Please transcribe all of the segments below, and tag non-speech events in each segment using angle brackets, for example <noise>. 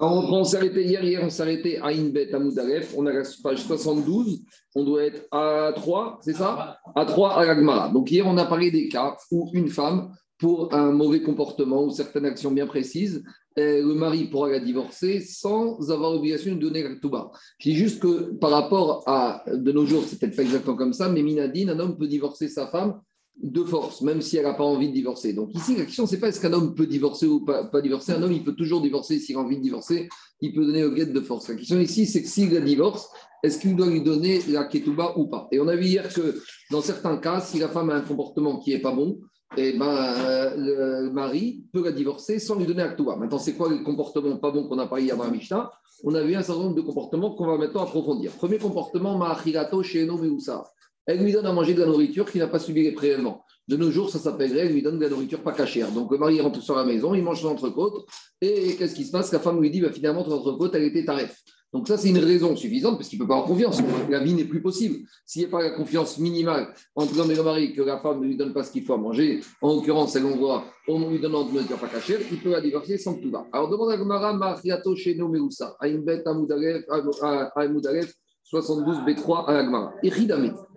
on, s'est arrêté hier, hier on s'est arrêté à Inbet, à Moudalef, on a la page 72, on doit être à 3, c'est ça? À 3 à Gagmara. Donc hier on a parlé des cas où une femme, pour un mauvais comportement ou certaines actions bien précises, le mari pourra la divorcer sans avoir l'obligation de donner la touba. Je juste que par rapport à de nos jours, c'est peut-être pas exactement comme ça, mais Minadine, un homme peut divorcer sa femme de force, même si elle n'a pas envie de divorcer. Donc ici, la question, c'est pas est-ce qu'un homme peut divorcer ou pas, divorcer. Un homme, il peut toujours divorcer s'il a envie de divorcer, il peut donner au guet de force. La question ici, c'est que s'il divorce, est-ce qu'il doit lui donner la ketouba ou pas? Et on a vu hier que dans certains cas, si la femme a un comportement qui n'est pas bon, eh ben, euh, le mari peut la divorcer sans lui donner la ketouba. Maintenant, c'est quoi les comportements pas bons qu'on a parlé hier dans la Mishnah? On a vu un certain nombre de comportements qu'on va maintenant approfondir. Premier comportement, Mahirato chez Meusa elle lui donne à manger de la nourriture qui n'a pas subi les prélèvements. De nos jours, ça s'appellerait, elle lui donne de la nourriture pas cachère. Donc le mari rentre sur la maison, il mange son entrecôte, et qu'est-ce qui se passe? La femme lui dit, bah, finalement, ton entrecôte, elle était tarif. Donc ça, c'est une raison suffisante parce qu'il ne peut pas avoir confiance. La vie n'est plus possible. S'il n'y a pas la confiance minimale entre l'homme et le mari, que la femme ne lui donne pas ce qu'il faut à manger, en l'occurrence, elle voit, on lui donne de nourriture pas cachère, il peut la divorcer sans tout va. Alors demande à Gomara, Machiato chez Meusa, à Inbet, à Moudalef, 72 B3 à Agmara.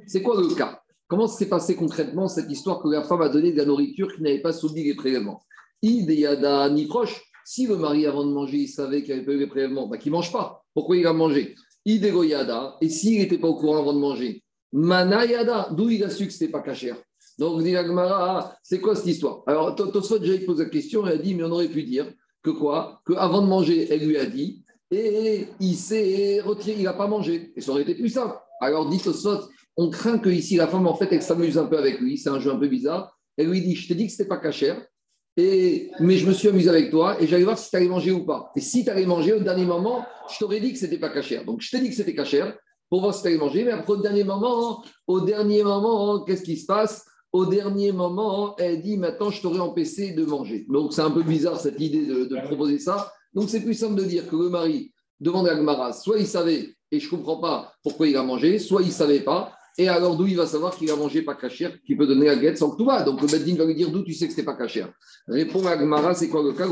C'est quoi le cas? Comment s'est passé concrètement cette histoire que la femme a donné de la nourriture qui n'avait pas subi les prélèvements? Ideyada ni proche. Si le mari, avant de manger, il savait qu'il avait pas eu les prélèvements, bah, qu'il ne mange pas. Pourquoi il a mangé Idegoyada. Et s'il n'était pas au courant avant de manger Manayada. D'où il a su que ce n'était pas cachère? Donc, dit c'est quoi cette histoire? Alors, Tosfot, j'ai posé la question, elle a dit, mais on aurait pu dire que quoi? Que avant de manger, elle lui a dit, et il s'est retiré, il n'a pas mangé. Et ça aurait été plus simple. Alors, dit Tosfot, on craint que ici la femme, en fait, elle s'amuse un peu avec lui. C'est un jeu un peu bizarre. Elle lui dit Je t'ai dit que ce n'était pas cachère, et, mais je me suis amusé avec toi et j'allais voir si tu allais manger ou pas. Et si tu allais manger, au dernier moment, je t'aurais dit que ce n'était pas cachère. Donc, je t'ai dit que c'était cachère pour voir si tu allais manger. Mais après, au dernier moment, au dernier moment, qu'est-ce qui se passe? Au dernier moment, elle dit Maintenant, je t'aurais empêché de manger. Donc, c'est un peu bizarre cette idée de, de proposer ça. Donc, c'est plus simple de dire que le mari demande à Gmara soit il savait et je ne comprends pas pourquoi il a mangé, soit il ne savait pas et alors, d'où il va savoir qu'il a mangé pas cachère, qu'il peut donner la guette sans que tout va. Donc, le Beddin va lui dire d'où tu sais que c'était pas cachère. Répond à Gmara, c'est quoi le cas?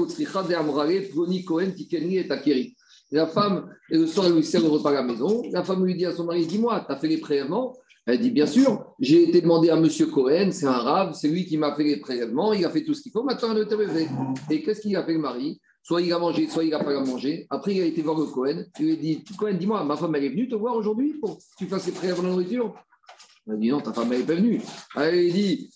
La femme, et le soir, elle lui sert le repas à la maison. La femme lui dit à son mari Dis-moi, tu as fait les prélèvements? Elle dit Bien sûr, j'ai été demandé à monsieur Cohen, c'est un rave, c'est lui qui m'a fait les prélèvements, il a fait tout ce qu'il faut, maintenant elle te Et qu'est-ce qu'il a fait le mari? Soit il a mangé, soit il n'a pas mangé. Après, il a été voir le Cohen. Il lui a dit Cohen, dis-moi, ma femme, elle est venue te voir aujourd'hui pour que tu fasses les prélèvements de nourriture? Il a dit non, ta femme n'est pas venue. Alors, il dit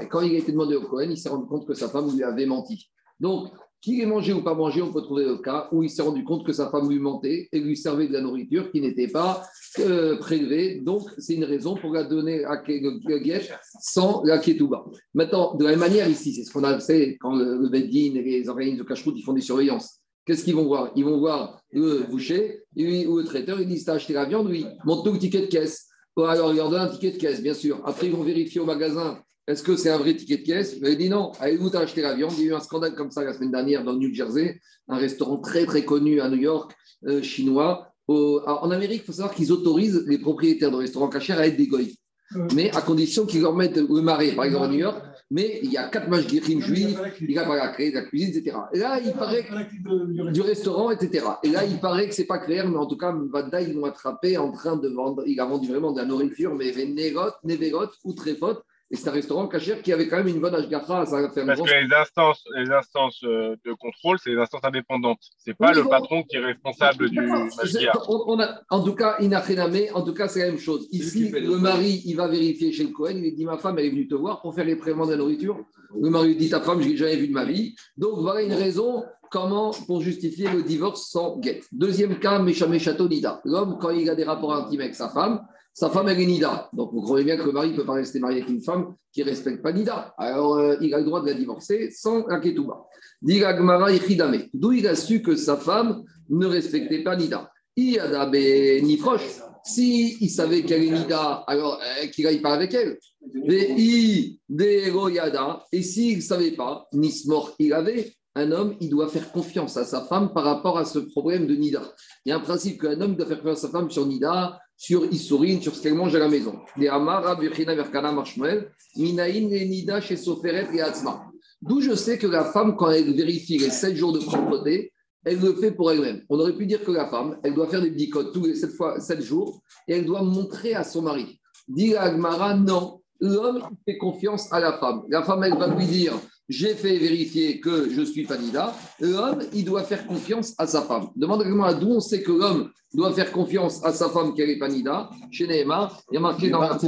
Et quand il a été demandé au Cohen, il s'est rendu compte que sa femme lui avait menti. Donc, qu'il ait mangé ou pas mangé, on peut trouver le cas où il s'est rendu compte que sa femme lui mentait et lui servait de la nourriture qui n'était pas euh, prélevée. Donc, c'est une raison pour la donner à Guech sans la Ketouba. Maintenant, de la même manière, ici, c'est ce qu'on a fait quand le, le Beddin et les organismes de cache ils font des surveillances. Qu'est-ce qu'ils vont voir? Ils vont voir le boucher ou le traiteur, ils disent T'as acheté la viande? Oui. Montre-nous le ticket de caisse. alors, il leur donne un ticket de caisse, bien sûr. Après, ils vont vérifier au magasin est-ce que c'est un vrai ticket de caisse? Il dit non. Allez-vous t'as acheté la viande? Il y a eu un scandale comme ça la semaine dernière dans le New Jersey, un restaurant très très connu à New York, euh, chinois. en Amérique, il faut savoir qu'ils autorisent les propriétaires de restaurants cachers à être des goïs. Mais à condition qu'ils leur mettent le marais, par exemple à New York, mais il y a quatre mashgirim juifs, il y a pas la la cuisine, etc. Et là, il paraît que, du restaurant, etc. Et là, il paraît que c'est pas clair, mais en tout cas, Vanda, ils l'ont attrapé en train de vendre, il a vendu vraiment de la nourriture, mais Négot, Neverot ou Trefot, et c'est un restaurant cachère qui avait quand même une bonne HGAFA. Ça fait Parce que les instances, les instances euh, de contrôle, c'est les instances indépendantes. Ce n'est pas le patron qui est responsable du on, En tout cas, Inachénamé, en tout cas, c'est la même chose. Ici, le mari, il va vérifier chez le Cohen. Il dit Ma femme, elle est venue te voir pour faire les prélèvements de la nourriture. Le mari dit Ta femme, je l'ai jamais vue de ma vie. Donc, voilà une raison comment pour justifier le divorce sans guette. Deuxième cas, Méchamé Château Nida. L'homme, quand il a des rapports intimes avec sa femme, sa femme, elle est Nida. Donc, vous croyez bien que le mari ne peut pas rester marié avec une femme qui ne respecte pas Nida. Alors, euh, il a le droit de la divorcer sans la ketouba. D'où il a su que sa femme ne respectait pas Nida? Iadabe ni proche. Si il savait qu'elle est Nida, alors euh, qu'il aille pas avec elle. Et s'il ne savait pas, Nismor il avait, un homme, il doit faire confiance à sa femme par rapport à ce problème de Nida. Il y a un principe qu'un homme doit faire confiance à sa femme sur Nida, sur Issourine, sur ce qu'elle mange à la maison. D'où je sais que la femme, quand elle vérifie les 7 jours de propreté, elle le fait pour elle-même. On aurait pu dire que la femme, elle doit faire des codes tous les 7, fois, 7 jours et elle doit montrer à son mari. Dit Agmara, non, l'homme fait confiance à la femme. La femme, elle va lui dire j'ai fait vérifier que je suis Panida, l'homme, il doit faire confiance à sa femme. Demande à d'où on sait que l'homme doit faire confiance à sa femme qu'elle est Panida. Chez Neymar, il y a marqué dans la...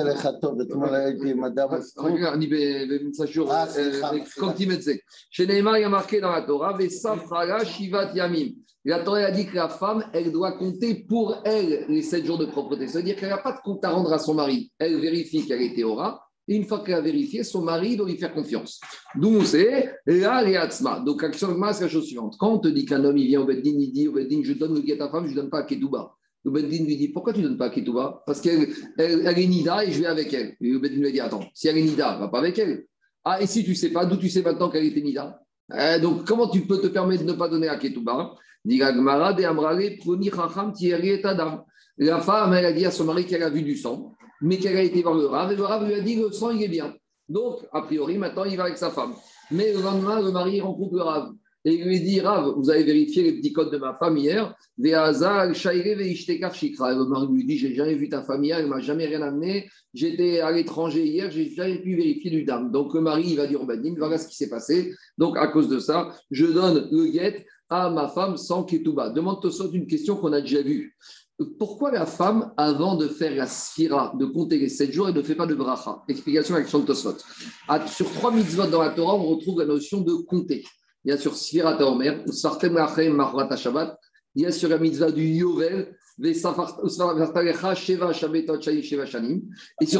Chez Neymar, il y a marqué dans la Torah, Shivat Yamim. La Torah a dit que la femme, elle doit compter pour elle les sept jours de propreté. C'est-à-dire qu'elle n'a pas de compte à rendre à son mari. Elle vérifie qu'elle était aura une fois qu'elle a vérifié, son mari doit lui faire confiance. D'où on sait, là. Donc, action c'est la chose suivante. Quand on te dit qu'un homme, il vient au Beddin, il dit au Beddin, je donne le guet à ta femme, je ne donne pas à Ketouba. Le Beddin lui dit, pourquoi tu ne donnes pas à Ketouba? Parce qu'elle elle, est Nida et je vais avec elle. Et le Beddin lui dit, attends, si elle est Nida, va pas avec elle. Ah, et si tu ne sais pas, d'où tu sais maintenant qu'elle était Nida? Eh, Donc, comment tu peux te permettre de ne pas donner à Ketouba? La femme, elle a dit à son mari qu'elle a vu du sang mais qu'elle a été voir le Rav, et le Rav lui a dit le sang, est bien. Donc, a priori, maintenant, il va avec sa femme. Mais le lendemain, le mari rencontre le Rav. Et il lui dit Rav, vous avez vérifié les petits codes de ma femme hier? Le mari lui dit J'ai jamais vu ta femme hier, elle m'a jamais rien amené. J'étais à l'étranger hier, j'ai jamais pu vérifier du dame. Donc, le mari, il va dire Badin voilà ce qui s'est passé. Donc, à cause de ça, je donne le guet à ma femme sans ketouba. Demande toi une question qu'on a déjà vue pourquoi la femme, avant de faire la sphira, de compter les sept jours, elle ne fait pas de bracha? Explication avec Tosfot. Sur trois mitzvot dans la Torah, on retrouve la notion de compter. Il y a sur Sphira Taomer, Sartem Mahrat Shabbat, il y a sur la mitzvah du Yovel, et sur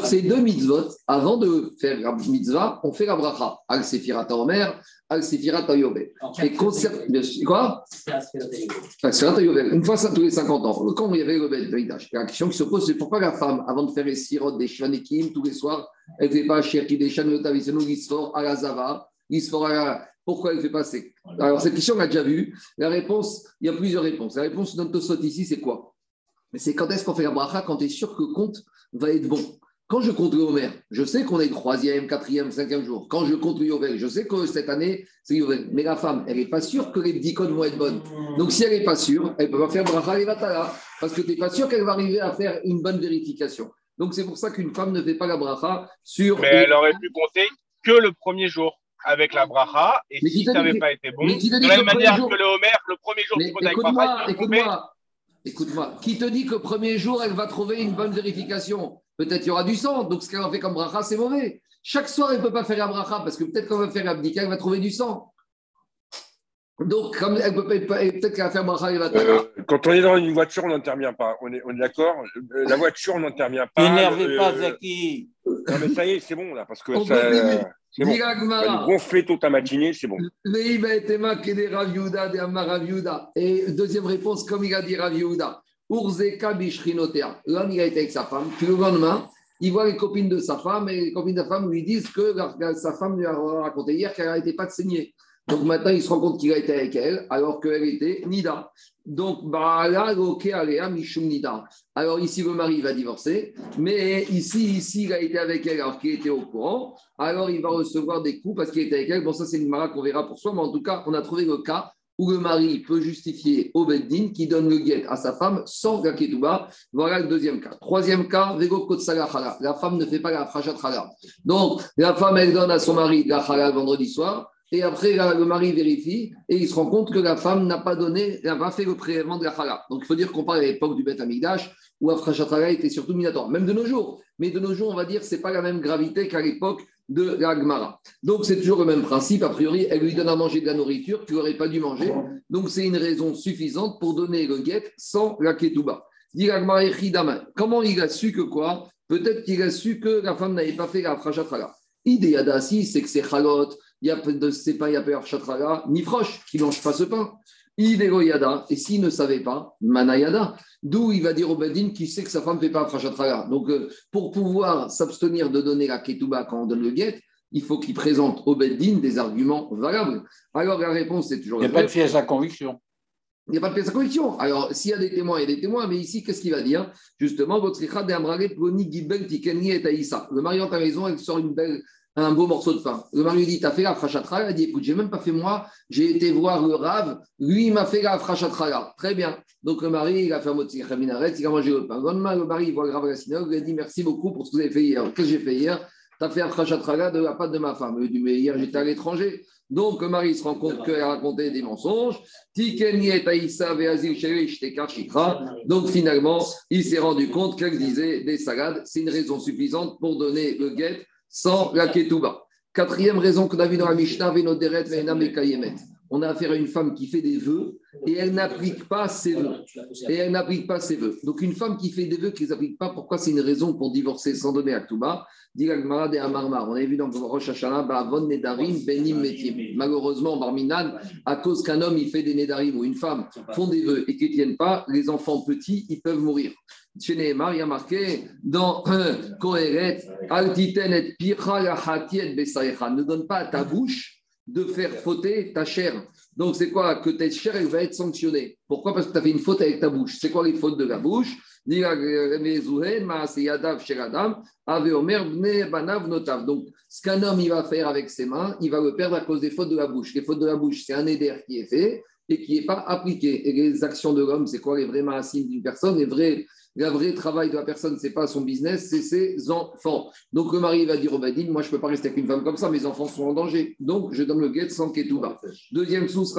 ces deux mitzvot, avant de faire la mitzvah, on fait la bracha. Al Sefirat Omer, Al Sefirat Yovel. Et concernant. Quoi Al Sefirat Yovel. Une fois ça tous les 50 ans. Quand il y avait le la question qui se pose, c'est pourquoi la femme, avant de faire les sirotes des Shvanekim tous les soirs, elle ne fait pas Cherki des Shanotaviseno, l'Isfor, Alazava, l'Isfor, pourquoi elle fait pas Alors, cette question, on l'a déjà vue. La réponse, il y a plusieurs réponses. La réponse de notre ici, c'est quoi? C'est quand est-ce qu'on fait la bracha Quand tu es sûr que le compte va être bon? Quand je compte le Homer, je sais qu'on est le troisième, quatrième, cinquième jour. Quand je compte le Yovel, je sais que cette année, c'est Yovel. Mais la femme, elle n'est pas sûre que les 10 codes vont être bonnes. Donc si elle n'est pas sûre, elle ne peut pas faire bracha et vatala. Parce que tu n'es pas sûr qu'elle va arriver à faire une bonne vérification. Donc c'est pour ça qu'une femme ne fait pas la bracha sur. Mais elle aurait pu compter que le premier jour avec la bracha. Et si ça n'avait pas été bon, de la même manière que le Homer, le premier jour, tu comptes avec bracha. Écoute-moi, Écoute-moi, qui te dit que le premier jour, elle va trouver une bonne vérification? Peut-être il y aura du sang, donc ce qu'elle a fait comme bracha, c'est mauvais. Chaque soir, elle ne peut pas faire la bracha, parce que peut-être qu'on va faire l'abdika, elle va trouver du sang. Donc, comme elle peut peut-être qu'elle va faire bracha, euh, Quand on est dans une voiture, on n'intervient pas. On est, on est d'accord euh, La voiture, on n'intervient pas. Énervez pas, Zaki. Non, mais ça y est, c'est bon, là, parce que ça. C'est bon. gonfler toute ta matinée, c'est bon. Et deuxième réponse, comme il a dit Rav Yehuda, Urzeka L'homme, il a été avec sa femme, puis le lendemain, il voit les copines de sa femme, et les copines de sa femme lui disent que sa femme lui a raconté hier qu'elle n'arrêtait pas de saigner. Donc maintenant, il se rend compte qu'il a été avec elle, alors qu'elle était Nida. Donc, Nida. Alors ici, le mari va divorcer, mais ici, ici, il a été avec elle alors qu'il était au courant. Alors il va recevoir des coups parce qu'il était avec elle. Bon, ça, c'est une mara qu'on verra pour soi, mais en tout cas, on a trouvé le cas où le mari peut justifier au Beddin qui donne le guet à sa femme sans Gaketouba. Voilà le deuxième cas. Troisième cas, La femme ne fait pas la frachat Donc, la femme, elle donne à son mari la chala vendredi soir. Et après, le mari vérifie et il se rend compte que la femme n'a pas donné, n'a pas fait le prélèvement de la chala. Donc il faut dire qu'on parle à l'époque du Beth Amigdash où Afrachatala était surtout minatoire, même de nos jours. Mais de nos jours, on va dire que ce n'est pas la même gravité qu'à l'époque de la Gemara. Donc c'est toujours le même principe. A priori, elle lui donne à manger de la nourriture tu n'aurais pas dû manger. Donc c'est une raison suffisante pour donner le guet sans la ketouba. Comment il a su que quoi? Peut-être qu'il a su que la femme n'avait pas fait la frachatala. Idéada, si, c'est que c'est chalot il y a de ces pains, il y a pas ni froche qui ne mange pas ce pain. Yada, et s'il ne savait pas, Manayada, d'où il va dire au Bedin qui sait que sa femme ne fait pas Frashatraga. Donc, euh, pour pouvoir s'abstenir de donner la Ketouba quand on donne le guet, il faut qu'il présente au Bedin des arguments valables. Alors, la réponse est toujours. Il n'y a pas de pièce à conviction. Il n'y a pas de pièce à conviction. Alors, s'il y a des témoins, il y a des témoins, mais ici, qu'est-ce qu'il va dire? Justement, votre Le mari dans ta maison, elle sort une belle un beau morceau de pain. Le mari lui dit, t'as fait la frachatra Elle dit, écoute, j'ai même pas fait moi, j'ai été voir le rave, lui, il m'a fait la frachatra Très bien. Donc le mari, il a fait un mot de il a mangé le pain. Le lendemain, le mari, il voit le rave à la synagogue, il a dit, merci beaucoup pour ce que vous avez fait hier. Qu'est-ce que j'ai fait hier? T'as fait un frachatra de la pâte de ma femme. Il dit, mais hier, j'étais à l'étranger. Donc, le mari se rend compte qu'elle a raconté des mensonges. Donc, finalement, il s'est rendu compte qu'elle disait des salades. C'est une raison suffisante pour donner le guet sans la ketouba. Quatrième raison qu'on a vu dans la Mishnah, on a affaire à une femme qui fait des vœux et elle n'applique pas ses vœux. Et elle n'applique pas ses vœux. Donc une femme qui fait des vœux qui ne applique pas, pourquoi c'est une raison pour divorcer sans donner à Ktouba Dit On avait vu dans Rosh Hashanah, Nedarim, Benim Malheureusement, Barminan, à cause qu'un homme il fait des Nedarim ou une femme font des vœux et qu'ils ne tiennent pas, les enfants petits, ils peuvent mourir. Chez Nehemar, il y a marqué dans Kohéret, Altiten Ne donne pas à ta bouche de faire fauter ta chair. Donc, c'est quoi Que ta chair, va être sanctionnée? Pourquoi? Parce que tu as fait une faute avec ta bouche. C'est quoi les fautes de la bouche? Donc, ce qu'un homme il va faire avec ses mains, il va le perdre à cause des fautes de la bouche. Les fautes de la bouche, c'est un éder qui est fait et qui n'est pas appliqué. Et les actions de l'homme, c'est quoi les vrais massimes d'une personne? Les vrais le vrai travail de la personne, ce n'est pas son business, c'est ses enfants. Donc le mari va dire au Badin, moi je ne peux pas rester avec une femme comme ça, mes enfants sont en danger. Donc je donne le guet sans ketouba. Deuxième source,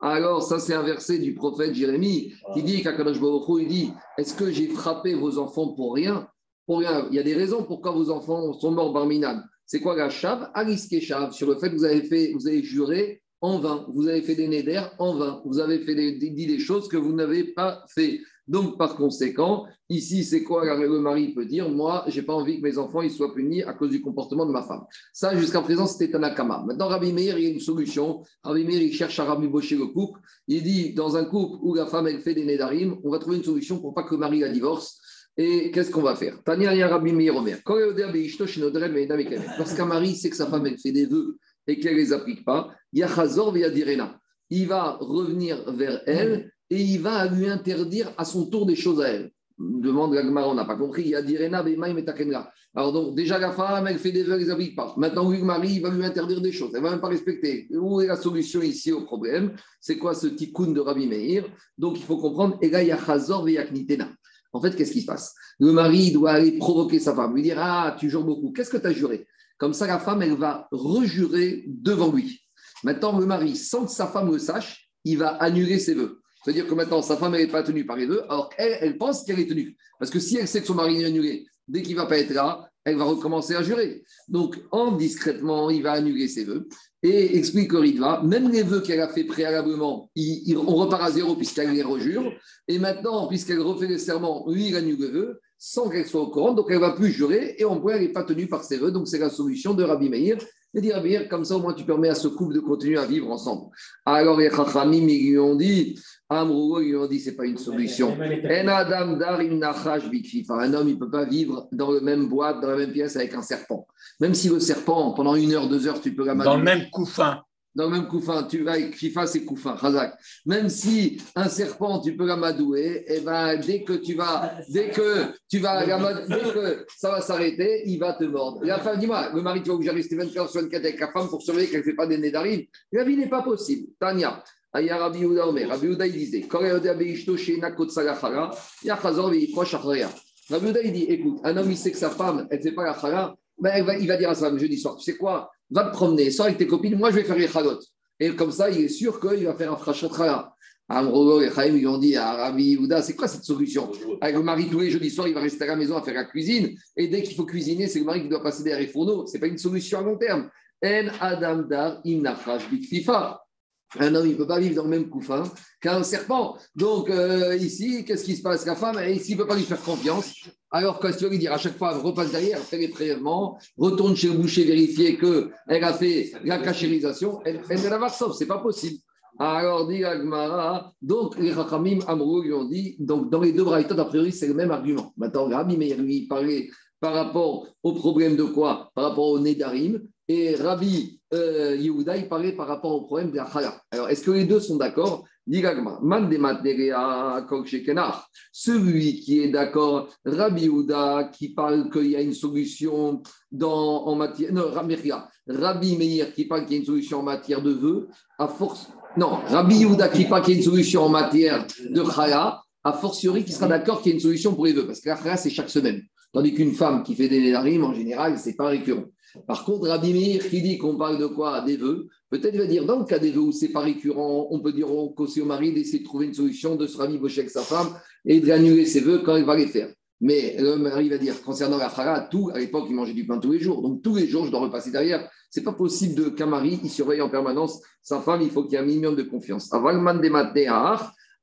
alors ça c'est un verset du prophète Jérémie qui dit, il dit, est-ce que j'ai frappé vos enfants pour rien? Pour rien. Il y a des raisons pourquoi vos enfants sont morts barminades. C'est quoi la chav, sur le fait que vous avez, fait, vous avez juré en vain. Vous avez fait des néders en vain. Vous avez dit des choses que vous n'avez pas fait. Donc, par conséquent, ici, c'est quoi le mari peut dire Moi, j'ai pas envie que mes enfants ils soient punis à cause du comportement de ma femme. Ça, jusqu'à présent, c'était un akama. Maintenant, Rabbi Meir, il y a une solution. Rabbi Meir, il cherche à Rabbi Bocher le couple. Il dit dans un couple où la femme, elle fait des nédarim, on va trouver une solution pour pas que le mari la divorce. Et qu'est-ce qu'on va faire? Tania Rabbi Meir. Lorsqu'un mari sait que sa femme, elle fait des vœux et qu'elle ne les applique pas, Yachazor Direna. Il va revenir vers elle et il va lui interdire à son tour des choses à elle. Demande Gagmar, on n'a pas compris. Yadirena, Bemaim et Alors donc, déjà la femme, elle fait des vœux, elle ne les applique pas. Maintenant, lui, le mari, il va lui interdire des choses. Elle ne va même pas respecter. Où est la solution ici au problème? C'est quoi ce tikkun de Rabbi Meir? Donc, il faut comprendre. Ega Yachazor Yaknitena. En fait, qu'est-ce qui se passe? Le mari doit aller provoquer sa femme, lui dire Ah, tu jures beaucoup. Qu'est-ce que tu as juré? Comme ça, la femme, elle va rejurer devant lui. Maintenant, le mari, sans que sa femme le sache, il va annuler ses vœux. C'est-à-dire que maintenant, sa femme n'est pas tenue par les vœux, alors qu'elle, elle pense qu'elle est tenue. Parce que si elle sait que son mari est annulé, dès qu'il ne va pas être là, elle va recommencer à jurer. Donc, en discrètement, il va annuler ses vœux. Et explique Ridva, même les vœux qu'elle a fait préalablement, on repart à zéro puisqu'elle les rejure. Et maintenant, puisqu'elle refait les serments, lui, il annule les vœux sans qu'elle soit au courant. Donc, elle ne va plus jurer et en point, elle n'est pas tenue par ses vœux. Donc, c'est la solution de Rabbi Meir et dire, bien, comme ça, au moins, tu permets à ce couple de continuer à vivre ensemble. Alors, les Chachamim, ils lui ont dit, Amrougo, ils lui ont dit, c'est pas une solution. Un adam Un homme, il ne peut pas vivre dans le même boîte, dans la même pièce avec un serpent. Même si le serpent, pendant une heure, deux heures, tu peux l'amadouer. Dans le même couffin dans le même couffin, tu vas avec FIFA, c'est couffin, Razak. Même si un serpent, tu peux l'amadouer, et eh ben, dès que tu vas, dès que tu vas, dès que ça va s'arrêter, il va te mordre. La femme, dis-moi, le mari, tu vas obligé rester 24 sur 24 avec la femme pour surveiller qu'elle ne fait pas des nez d'arrive. La vie n'est pas possible. Tania. Aya Rabbi Yehuda Omer. Rabbi Yehuda, il disait, Rabbi Yehuda, il dit, écoute, un homme, il sait que sa femme, elle ne fait pas la chala, ben, il va dire à sa femme, jeudi soir, tu sais quoi? Va te promener, sors avec tes copines, moi je vais faire les chalot. Et comme ça, il est sûr qu'il va faire un frachat Amrogo et Chaim, ils ont dit à Rabbi Yehuda, c'est quoi cette solution? Avec le mari tous les jeudis soirs, il va rester à la maison à faire la cuisine. Et dès qu'il faut cuisiner, c'est le mari qui doit passer derrière les fourneaux. Ce n'est pas une solution à long terme. En Adam Dar, Big FIFA. Un homme, il ne peut pas vivre dans le même couffin qu'un serpent. Donc, euh, ici, qu'est-ce qui se passe? La femme, ici, il ne peut pas lui faire confiance. Alors, quand tu vas lui dire à chaque fois, repasse derrière, fais les prélèvements, retourne chez le boucher, vérifier qu'elle a fait la cachérisation, elle, elle la va sauve, ce n'est pas possible. Alors, dit Agmara, donc les Rachamim Amrou lui ont dit, donc dans les deux braïtotes, a priori, c'est le même argument. Maintenant, Rabbi Meir lui parlait par rapport au problème de quoi? Par rapport au Nédarim. Et Rabbi euh, Yehuda, il parlait par rapport au problème de la chala. Alors, est-ce que les deux sont d'accord? Celui qui est d'accord, Rabbi Houda, qui parle qu'il y a une solution dans, en matière. Non, Rabbi Meir qui parle qu'il y a une solution en matière de vœux, à force. Non, Rabbi Houda qui parle qu'il y a une solution en matière de chala, a fortiori qui sera d'accord qu'il y a une solution pour les vœux, parce que la chala, c'est chaque semaine. Tandis qu'une femme qui fait des nédarim, en général, c'est pas récurrent. Par contre, Rabbi qui dit qu'on parle de quoi? Des vœux, peut-être va dire dans le cas des vœux où c'est pas récurrent, on peut dire au conseil au mari d'essayer de trouver une solution, de se ravibocher avec sa femme et d'annuler ses vœux quand il va les faire. Mais le mari va dire concernant la chara, tout, à l'époque, il mangeait du pain tous les jours. Donc tous les jours, je dois repasser derrière. C'est pas possible qu'un mari, il surveille en permanence sa femme, il faut qu'il y ait un minimum de confiance. Avalman de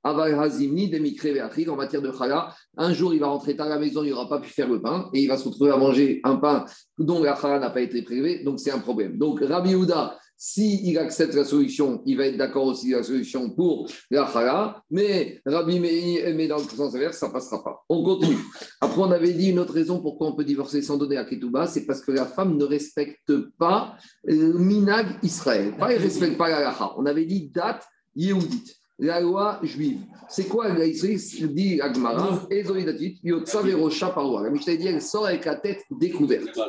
en matière de chala, un jour il va rentrer à la maison, il n'aura pas pu faire le pain et il va se retrouver à manger un pain dont la chala n'a pas été prélevée, donc c'est un problème. Donc Rabbi Houda, s'il accepte la solution, il va être d'accord aussi la solution pour la chala, mais Rabbi Meir, mais dans le sens inverse, ça ne passera pas. On continue. Après, on avait dit une autre raison pourquoi on peut divorcer sans donner à Ketouba, c'est parce que la femme ne respecte pas le minag Israël. Pas, elle ne respecte pas la lacha. On avait dit date yéhoudite la loi juive. C'est quoi la dit Agmara Ezolidatit, Yotsav Rocha Paroua. La Mishnah dit elle sort avec la tête découverte.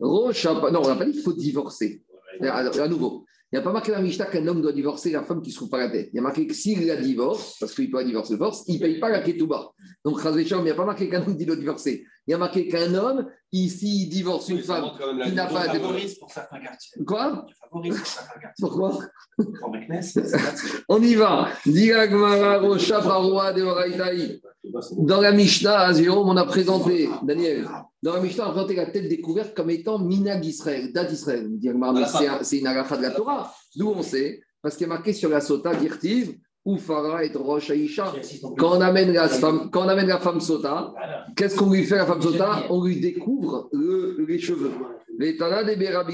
Rocha, non, on n'a pas dit qu'il faut divorcer. À nouveau, il n'y a pas marqué dans la Mishnah qu'un homme doit divorcer la femme qui ne se trouve pas la tête. Il y a marqué que s'il la divorce, parce qu'il peut divorcer force, il ne paye pas la ketouba. Donc, il n'y a pas marqué qu'un homme doit divorcer. Il y a marqué qu'un homme, ici, il divorce une femme qui n'a pas de. pour certains quartiers. Quoi pour certains quartiers. Pourquoi On y va. Dans la Mishnah, on a présenté, Daniel, dans la Mishnah, on a présenté la tête découverte comme étant Minag Israël, Date Israël. C'est une agacha de la Torah. D'où on sait? Parce qu'il est marqué sur la sota d'Irtiv, ou Farah et Rosh Aïcha. Quand on amène la femme, quand on amène la femme sota, qu'est-ce qu'on lui fait à la femme sota On lui découvre le, les cheveux. Des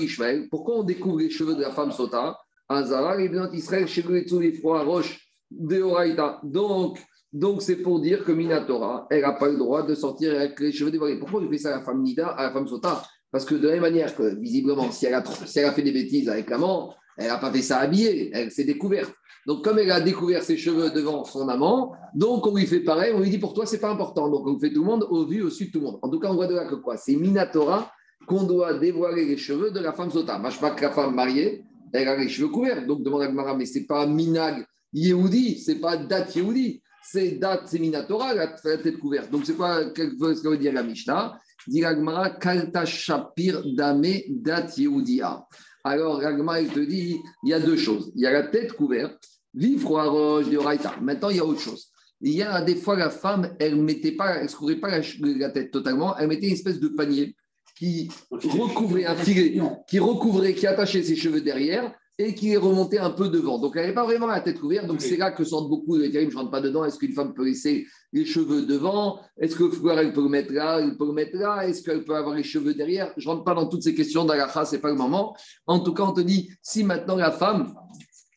Ishmael. Pourquoi on découvre les cheveux de la femme sota Azara, les Israël, chez les froids Roche de Oraïta. Donc, donc c'est pour dire que Minatora, elle n'a pas le droit de sortir avec les cheveux dévoilés. Pourquoi on fait ça à la femme Nida, à la femme sota Parce que de la même manière que, visiblement, si elle a, si elle a fait des bêtises avec l'amant, elle n'a pas fait ça habillée, elle s'est découverte. Donc, comme elle a découvert ses cheveux devant son amant, donc on lui fait pareil, on lui dit pour toi, c'est pas important. Donc, on fait tout le monde au vu, au sud, tout le monde. En tout cas, on voit de là que quoi? C'est Minatora qu'on doit dévoiler les cheveux de la femme sota. pas que la femme mariée, elle a les cheveux couverts. Donc, demande à Gmara, mais c'est pas Minag Yehudi, c'est pas date Yehudi, c'est date, c'est Minatora, la, tête couverte. Donc, c'est quoi ce que veut dire la Mishnah Dit Gmara, Kalta Shapir Dame Dat Yehudia. Alors, Ragma, il te dit, il y a deux choses. Il y a la tête couverte Vive froid roche de Raïta. Maintenant, il y a autre chose. Il y a des fois, la femme, elle ne mettait pas, elle couvrait pas la, tête totalement, elle mettait une espèce de panier qui recouvrait un filet, qui recouvrait, qui attachait ses cheveux derrière et qui remontait un peu devant. Donc, elle n'avait pas vraiment la tête couverte. Donc, c'est là que sortent beaucoup de je ne rentre pas dedans. Est-ce qu'une femme peut laisser les cheveux devant? Est-ce que le elle peut le mettre là? Elle peut le mettre là Est-ce qu'elle peut avoir les cheveux derrière? Je ne rentre pas dans toutes ces questions d'Alaha, ce n'est pas le moment. En tout cas, on te dit, si maintenant la femme,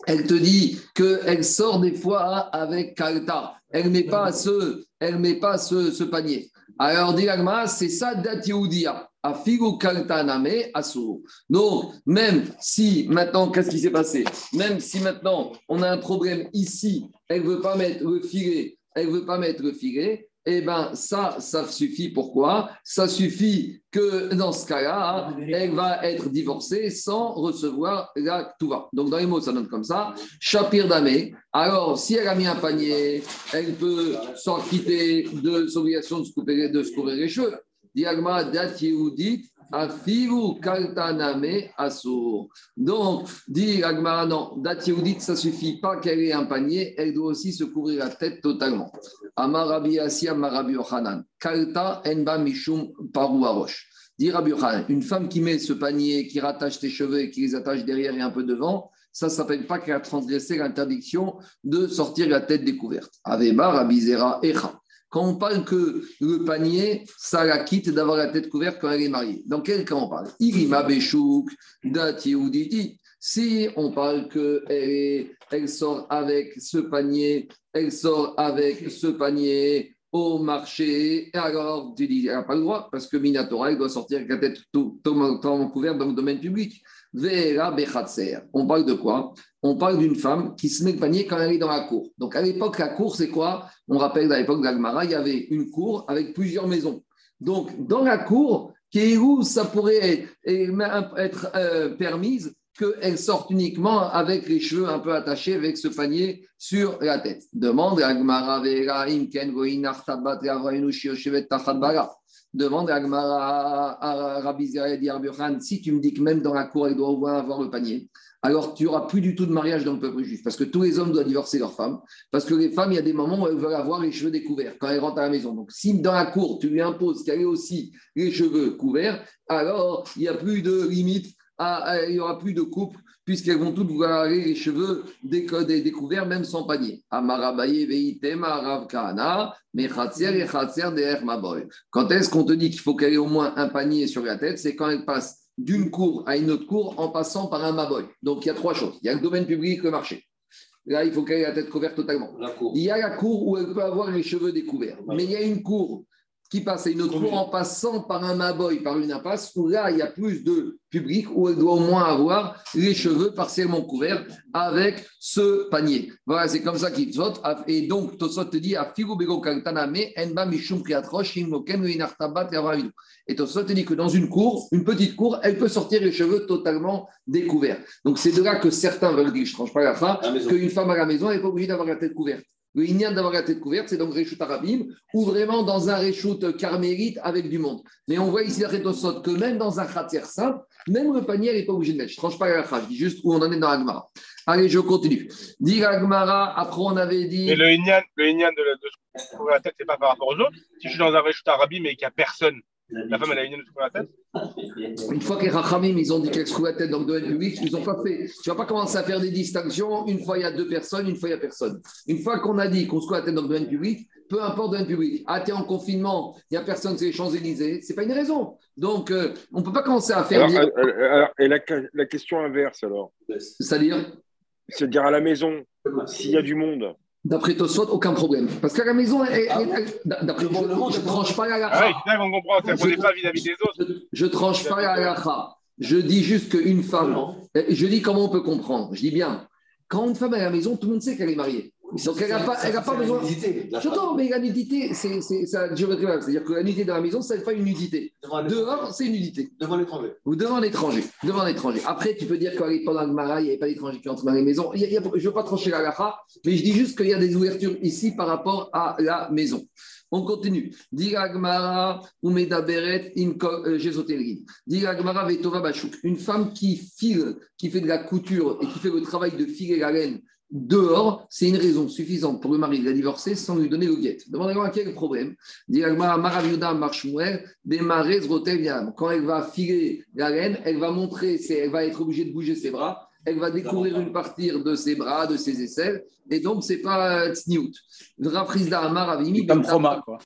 elle te dit qu'elle sort des fois avec Kalta. Elle ne met pas ce, elle met pas ce, panier. Alors, dit c'est ça Datioudia. Afigu Kaltaname Asur. Donc, même si maintenant, qu'est-ce qui s'est passé? Même si maintenant, on a un problème ici, elle ne veut pas mettre le filet, elle ne veut pas mettre le filet, eh bien, ça, ça suffit. Pourquoi? Ça suffit que dans ce cas-là, elle va être divorcée sans recevoir la va. Donc, dans les mots, ça donne comme ça. Shapir Damé. Alors, si elle a mis un panier, elle peut s'en quitter de son obligation de se couper, de se couvrir les cheveux. Donc, dit Agmara, non, dati ça suffit pas qu'elle ait un panier, elle doit aussi se couvrir la tête totalement. Amarabi Asia Marabi Yohanan. Kalta enba mishum paru arosh. Dit Rabbi une femme qui met ce panier, qui rattache ses cheveux et qui les attache derrière et un peu devant, ça ne s'appelle pas qu'elle a transgressé l'interdiction de sortir la tête découverte. Aveba Rabbi Zera Echa. Quand on parle que le panier, ça la quitte d'avoir la tête couverte quand elle est mariée. Dans quel cas on parle? Irima Beshouk, Dati Si on parle qu'elle elle sort avec ce panier, elle sort avec ce panier au marché, alors elle n'a pas le droit, parce que Minatora, elle doit sortir avec la tête totalement couverte dans le domaine public. On parle de quoi? On parle d'une femme qui se met le panier quand elle est dans la cour. Donc à l'époque, la cour, c'est quoi? On rappelle à l'époque d'Agmara, il y avait une cour avec plusieurs maisons. Donc dans la cour, où ça pourrait être euh, permise qu'elle sorte uniquement avec les cheveux un peu attachés avec ce panier sur la tête. Demande à Agmara Demande à Agmara à Rabbi si tu me dis que même dans la cour, elle doit avoir le panier, alors tu n'auras plus du tout de mariage dans le peuple juif, parce que tous les hommes doivent divorcer leurs femmes, parce que les femmes, il y a des moments où elles veulent avoir les cheveux découverts quand elles rentrent à la maison. Donc si dans la cour, tu lui imposes qu'elle ait aussi les cheveux couverts, alors il n'y a plus de limite il n'y aura plus de couple puisqu'elles vont toutes voir les cheveux découverts, même sans panier. Quand est-ce qu'on te dit qu'il faut qu'elle ait au moins un panier sur la tête? C'est quand elle passe d'une cour à une autre cour en passant par un maboy. Donc il y a trois choses. Il y a le domaine public, le marché. Là, il faut qu'elle ait la tête couverte totalement. Il y a la cour où elle peut avoir les cheveux découverts. Mais il y a une cour qui passe à une autre cour en passant par un maboy, par une impasse, où là, il y a plus de public, où elle doit au moins avoir les cheveux partiellement couverts avec ce panier. Voilà, c'est comme ça qu'il saute. Et donc, Tosot te dit, et Tosot te dit que dans une cour, une petite cour, elle peut sortir les cheveux totalement découverts. Donc, c'est de là que certains veulent dire, je ne tranche pas la fin, qu'une femme à la maison, n'est pas obligée d'avoir la tête couverte. Le Inyan d'avoir la tête couverte, c'est donc Réchout Arabim, ou vraiment dans un Réchout carmélite avec du monde. Mais on voit ici, que même dans un Khatir simple, même le panier n'est pas obligé de mettre. Je ne tranche pas la je dis juste où on en est dans l'Agmara. Allez, je continue. Dit Agmara, après on avait dit. Mais le Inyan, le Inyan de, de, la tête, ce n'est pas par rapport aux autres. Si je suis dans un Réchout Arabim et qu'il n'y a personne la femme, elle a une de la tête Une fois que les Rachamim, ils ont dit qu'elle se trouve la tête dans le domaine public, ils n'ont pas fait. Tu ne vas pas commencer à faire des distinctions. Une fois, il y a deux personnes, une fois, il n'y a personne. Une fois qu'on a dit qu'on se trouve la tête dans le domaine public, peu importe le domaine public. Ah, tu es en confinement, il n'y a personne sur les Champs-Élysées, ce n'est pas une raison. Donc, euh, on ne peut pas commencer à faire. Alors, euh, et la, la, question inverse, alors C'est-à-dire? C'est-à-dire à la maison, s'il y a du monde, D'après Tosot, aucun problème. Parce qu'à la maison, ah d'après je ne tranche pas la lacha. Ah oui, on comprend, ça ne pas vis-à-vis des autres. Je ne tranche pas la lacha. Je dis juste qu'une femme, je dis comment on peut comprendre. Je dis bien, quand une femme est à la maison, tout le monde sait qu'elle est mariée. Donc elle n'a pas, elle a pas besoin. J'entends, mais la nudité, c'est ça C'est-à-dire que la nudité dans la maison, ça n'est pas une nudité. Dehors, c'est une nudité. Devant l'étranger. Ou devant l'étranger. Devant l'étranger. Après, tu peux dire l'époque dans le Mara, il n'y avait pas d'étranger qui entre dans les maisons. je ne veux pas trancher la gacha, mais je dis juste qu'il y a des ouvertures ici par rapport à la maison. On continue. Diragmara Umedaberet in euh, Diragmara Vetova Bashuk. Une femme qui file, qui fait de la couture et qui fait le travail de filer la laine dehors, c'est une raison suffisante pour le mari de la divorcer sans lui donner le guet. Demandez-moi quel problème. Quand elle va filer la laine, elle va montrer, elle va être obligée de bouger ses bras, elle va découvrir une partie de ses bras, de ses aisselles, et donc c'est pas tsniout. Comme Roma, quoi.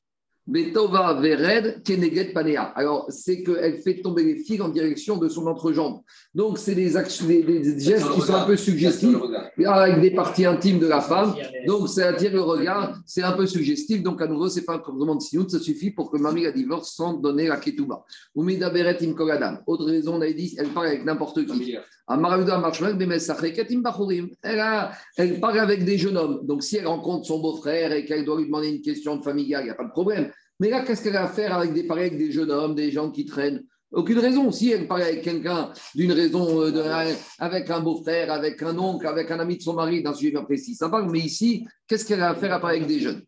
Betova Vered Keneget Panea. Alors, c'est qu'elle fait tomber les fils en direction de son entrejambe. Donc, c'est des, des, gestes qui sont un peu suggestifs, avec des parties intimes de la femme. Donc, c'est attire le regard, c'est un peu suggestif. Donc, à nouveau, ce n'est pas un comportement de sinout, ça suffit pour que Marie la divorce sans donner la ketouba. Umida Beret Kogadam. Autre raison, on a dit, elle parle avec n'importe qui. Elle, parle avec des jeunes hommes. Donc, si elle rencontre son beau-frère et qu'elle doit lui demander une question familiale, il n'y a pas de problème. Mais là, qu'est-ce qu'elle a à faire avec des, pareils, avec des jeunes hommes, des gens qui traînent? Aucune raison. Si elle parle avec quelqu'un d'une raison, euh, avec un beau-frère, avec un oncle, avec un ami de son mari, d'un sujet précis, ça parle. Mais ici, qu'est-ce qu'elle a à faire à parler avec des jeunes?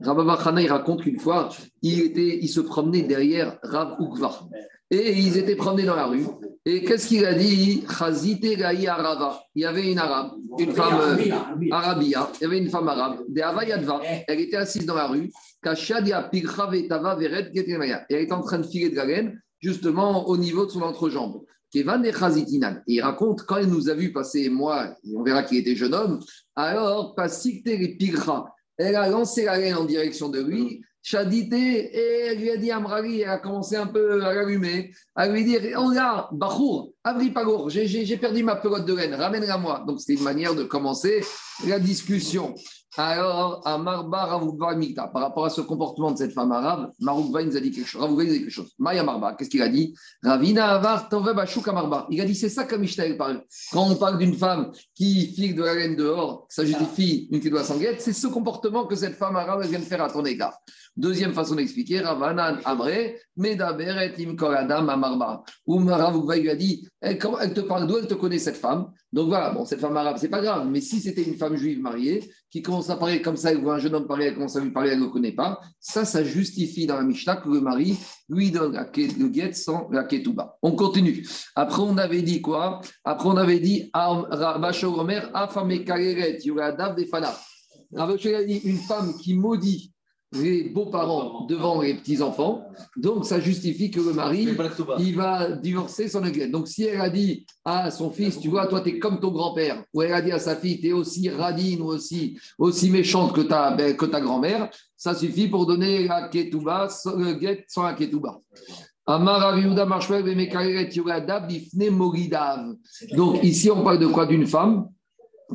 Rabba il raconte qu'une fois, il, était, il se promenait derrière Rav Ukva. Et ils étaient promenés dans la rue. Et qu'est-ce qu'il a dit? Arava. Il y avait une arabe, une femme euh, arabia. Il y avait une femme arabe. Elle était assise dans la rue. Et elle était en train de filer de la laine, justement au niveau de son entrejambe. Et il raconte, quand elle nous a vu passer, moi, on verra qu'il était jeune homme, alors, les elle a lancé la laine en direction de lui Chadité, et elle lui a dit Amrali, elle a commencé un peu à l'allumer, à lui dire Oh là, Bachour, Abri Pagour, j'ai perdu ma pelote de laine, ramène-la moi. Donc c'était une manière de commencer la discussion. Alors, à Marba Ravukva Mikta, par rapport à ce comportement de cette femme arabe, Maroukva nous a dit quelque chose. Ravukva nous a dit quelque chose. Maya Marba, qu'est-ce qu'il a dit? Ravina Avar Toveb Marba. Il a dit c'est ça que Mishnah parle. Quand on parle d'une femme qui file de la laine dehors, ça justifie une qui doit s'enguetter, c'est ce comportement que cette femme arabe vient de faire à ton égard. Deuxième façon d'expliquer, Ravanan Amre, Medaberet Im Koradam Amarba. Ou Ravukva lui a dit elle, elle te parle d'où elle te connaît cette femme? Donc voilà, cette femme arabe, c'est pas grave, mais si c'était une femme juive mariée, qui commence à parler comme ça, elle voit un jeune homme parler, elle commence à lui parler, elle ne le connaît pas. Ça, ça justifie dans la Mishnah que le mari lui donne le guet sans la ketouba. On continue. Après, on avait dit quoi? Après, on avait dit Omer, Afame Kaleret, Yuradav Defana. Une femme qui maudit les beaux-parents devant les petits-enfants. Donc, ça justifie que le mari, il va divorcer son église. Donc, si elle a dit à son fils, tu vois, toi, tu es comme ton grand-père, ou elle a dit à sa fille, tu es aussi radine ou aussi, aussi méchante que ta, ben, que ta grand-mère, ça suffit pour donner la ketouba, le guet sans la ketouba. Donc, ici, on parle de quoi? D'une femme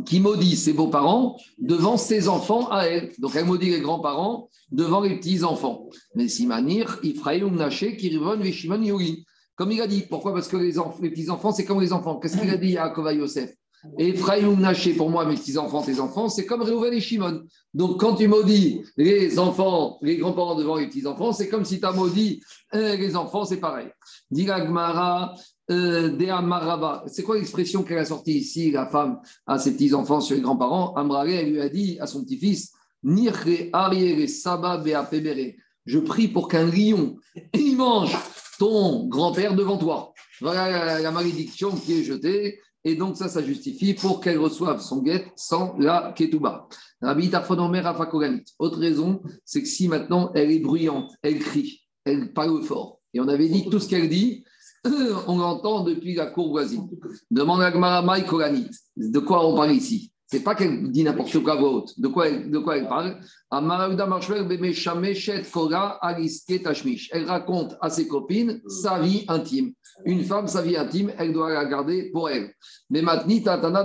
qui maudit ses beaux-parents devant ses enfants à elle. Donc elle maudit les grands-parents devant les petits-enfants. Mais Simanir, Ifraïm Naché, Kirivon, Veshimon, Yogi. Comme il a dit, pourquoi? Parce que les, les petits-enfants, c'est comme les enfants. Qu'est-ce qu'il a dit à Akova Yosef? Ephraim Naché, pour moi, mes petits-enfants, tes enfants, c'est comme Réhouven et Shimon. Donc, quand tu maudis les enfants, les grands-parents devant les petits-enfants, c'est comme si tu as maudit euh, les enfants, c'est pareil. Euh, C'est quoi l'expression qu'elle a sortie ici, la femme, à ses petits-enfants sur les grands-parents? Amrare, elle lui a dit à son petit-fils Je prie pour qu'un lion, <laughs> il mange ton grand-père devant toi. Voilà la malédiction qui est jetée. Et donc, ça, ça justifie pour qu'elle reçoive son guet sans la ketouba. Autre raison, c'est que si maintenant elle est bruyante, elle crie, elle parle fort, et on avait dit tout ce qu'elle dit, on l'entend depuis la cour voisine. Demande à Gmara De quoi on parle ici? C'est pas qu'elle dit n'importe quoi à. De quoi elle, de quoi elle parle? Elle raconte à ses copines sa vie intime. Une femme, sa vie intime, elle doit la garder pour elle. Mais maintenant, tatana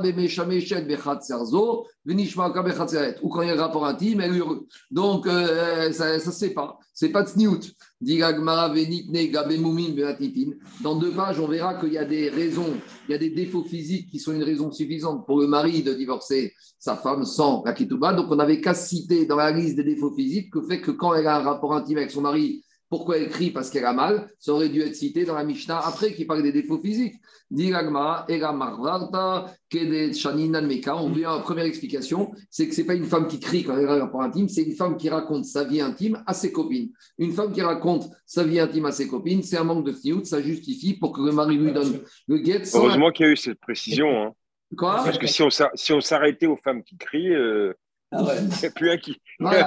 ou quand il y a un rapport intime, elle hurle. Donc, euh, ça ne sait pas. C'est pas de sniout. Dans deux pages, on verra qu'il y a des raisons, il y a des défauts physiques qui sont une raison suffisante pour le mari de divorcer sa femme sans la ketouba. Donc, on n'avait qu'à citer dans la liste des défauts physiques le fait que quand elle a un rapport intime avec son mari, pourquoi elle crie Parce qu'elle a mal. Ça aurait dû être cité dans la Mishnah après qui parle des défauts physiques. On vient en première explication, c'est que ce n'est pas une femme qui crie quand elle a un rapport intime, c'est une femme qui raconte sa vie intime à ses copines. Une femme qui raconte sa vie intime à ses copines, c'est un manque de fniout, ça justifie pour que le mari lui donne le guet. Heureusement qu'il y a eu cette précision. Hein. Quoi? Parce que si on s'arrêtait aux femmes qui crient, euh, ah il n'y a plus un qui,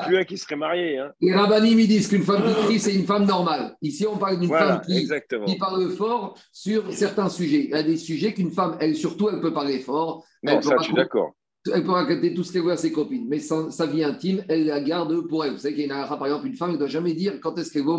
plus un qui serait marié. Hein. Les rabbinim ils disent qu'une femme qui crie, c'est une femme normale. Ici, on parle d'une femme qui, qui, parle fort sur certains sujets. Il y a des sujets qu'une femme, elle, surtout, elle peut parler fort. Non, ça, je suis d'accord. Elle peut raconter tout ce qu'elle veut à ses copines, mais sa vie intime, elle la garde pour elle. Vous savez qu'il y a par exemple, une femme ne doit jamais dire quand est-ce qu'elle va au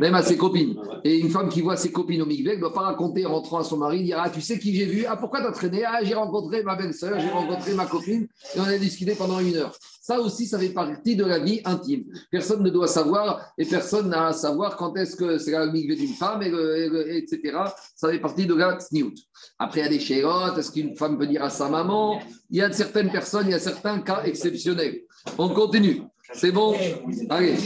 même à ses copines. Et une femme qui voit ses copines au elle ne doit pas raconter en rentrant à son mari, dire Ah, tu sais qui j'ai vu? Ah, pourquoi t'as traîné? Ah, j'ai rencontré ma belle-sœur, j'ai rencontré ma copine, et on a discuté pendant une heure. Ça aussi, ça fait partie de la vie intime. Personne ne doit savoir et personne n'a à savoir quand est-ce que c'est la migvé d'une femme, et, etc. Ça fait partie de la sniout. Après, il y a des chérotes, est-ce qu'une femme peut dire à sa maman? Il y a certaines personnes, il y a certains cas exceptionnels. On continue. C'est bon? Allez,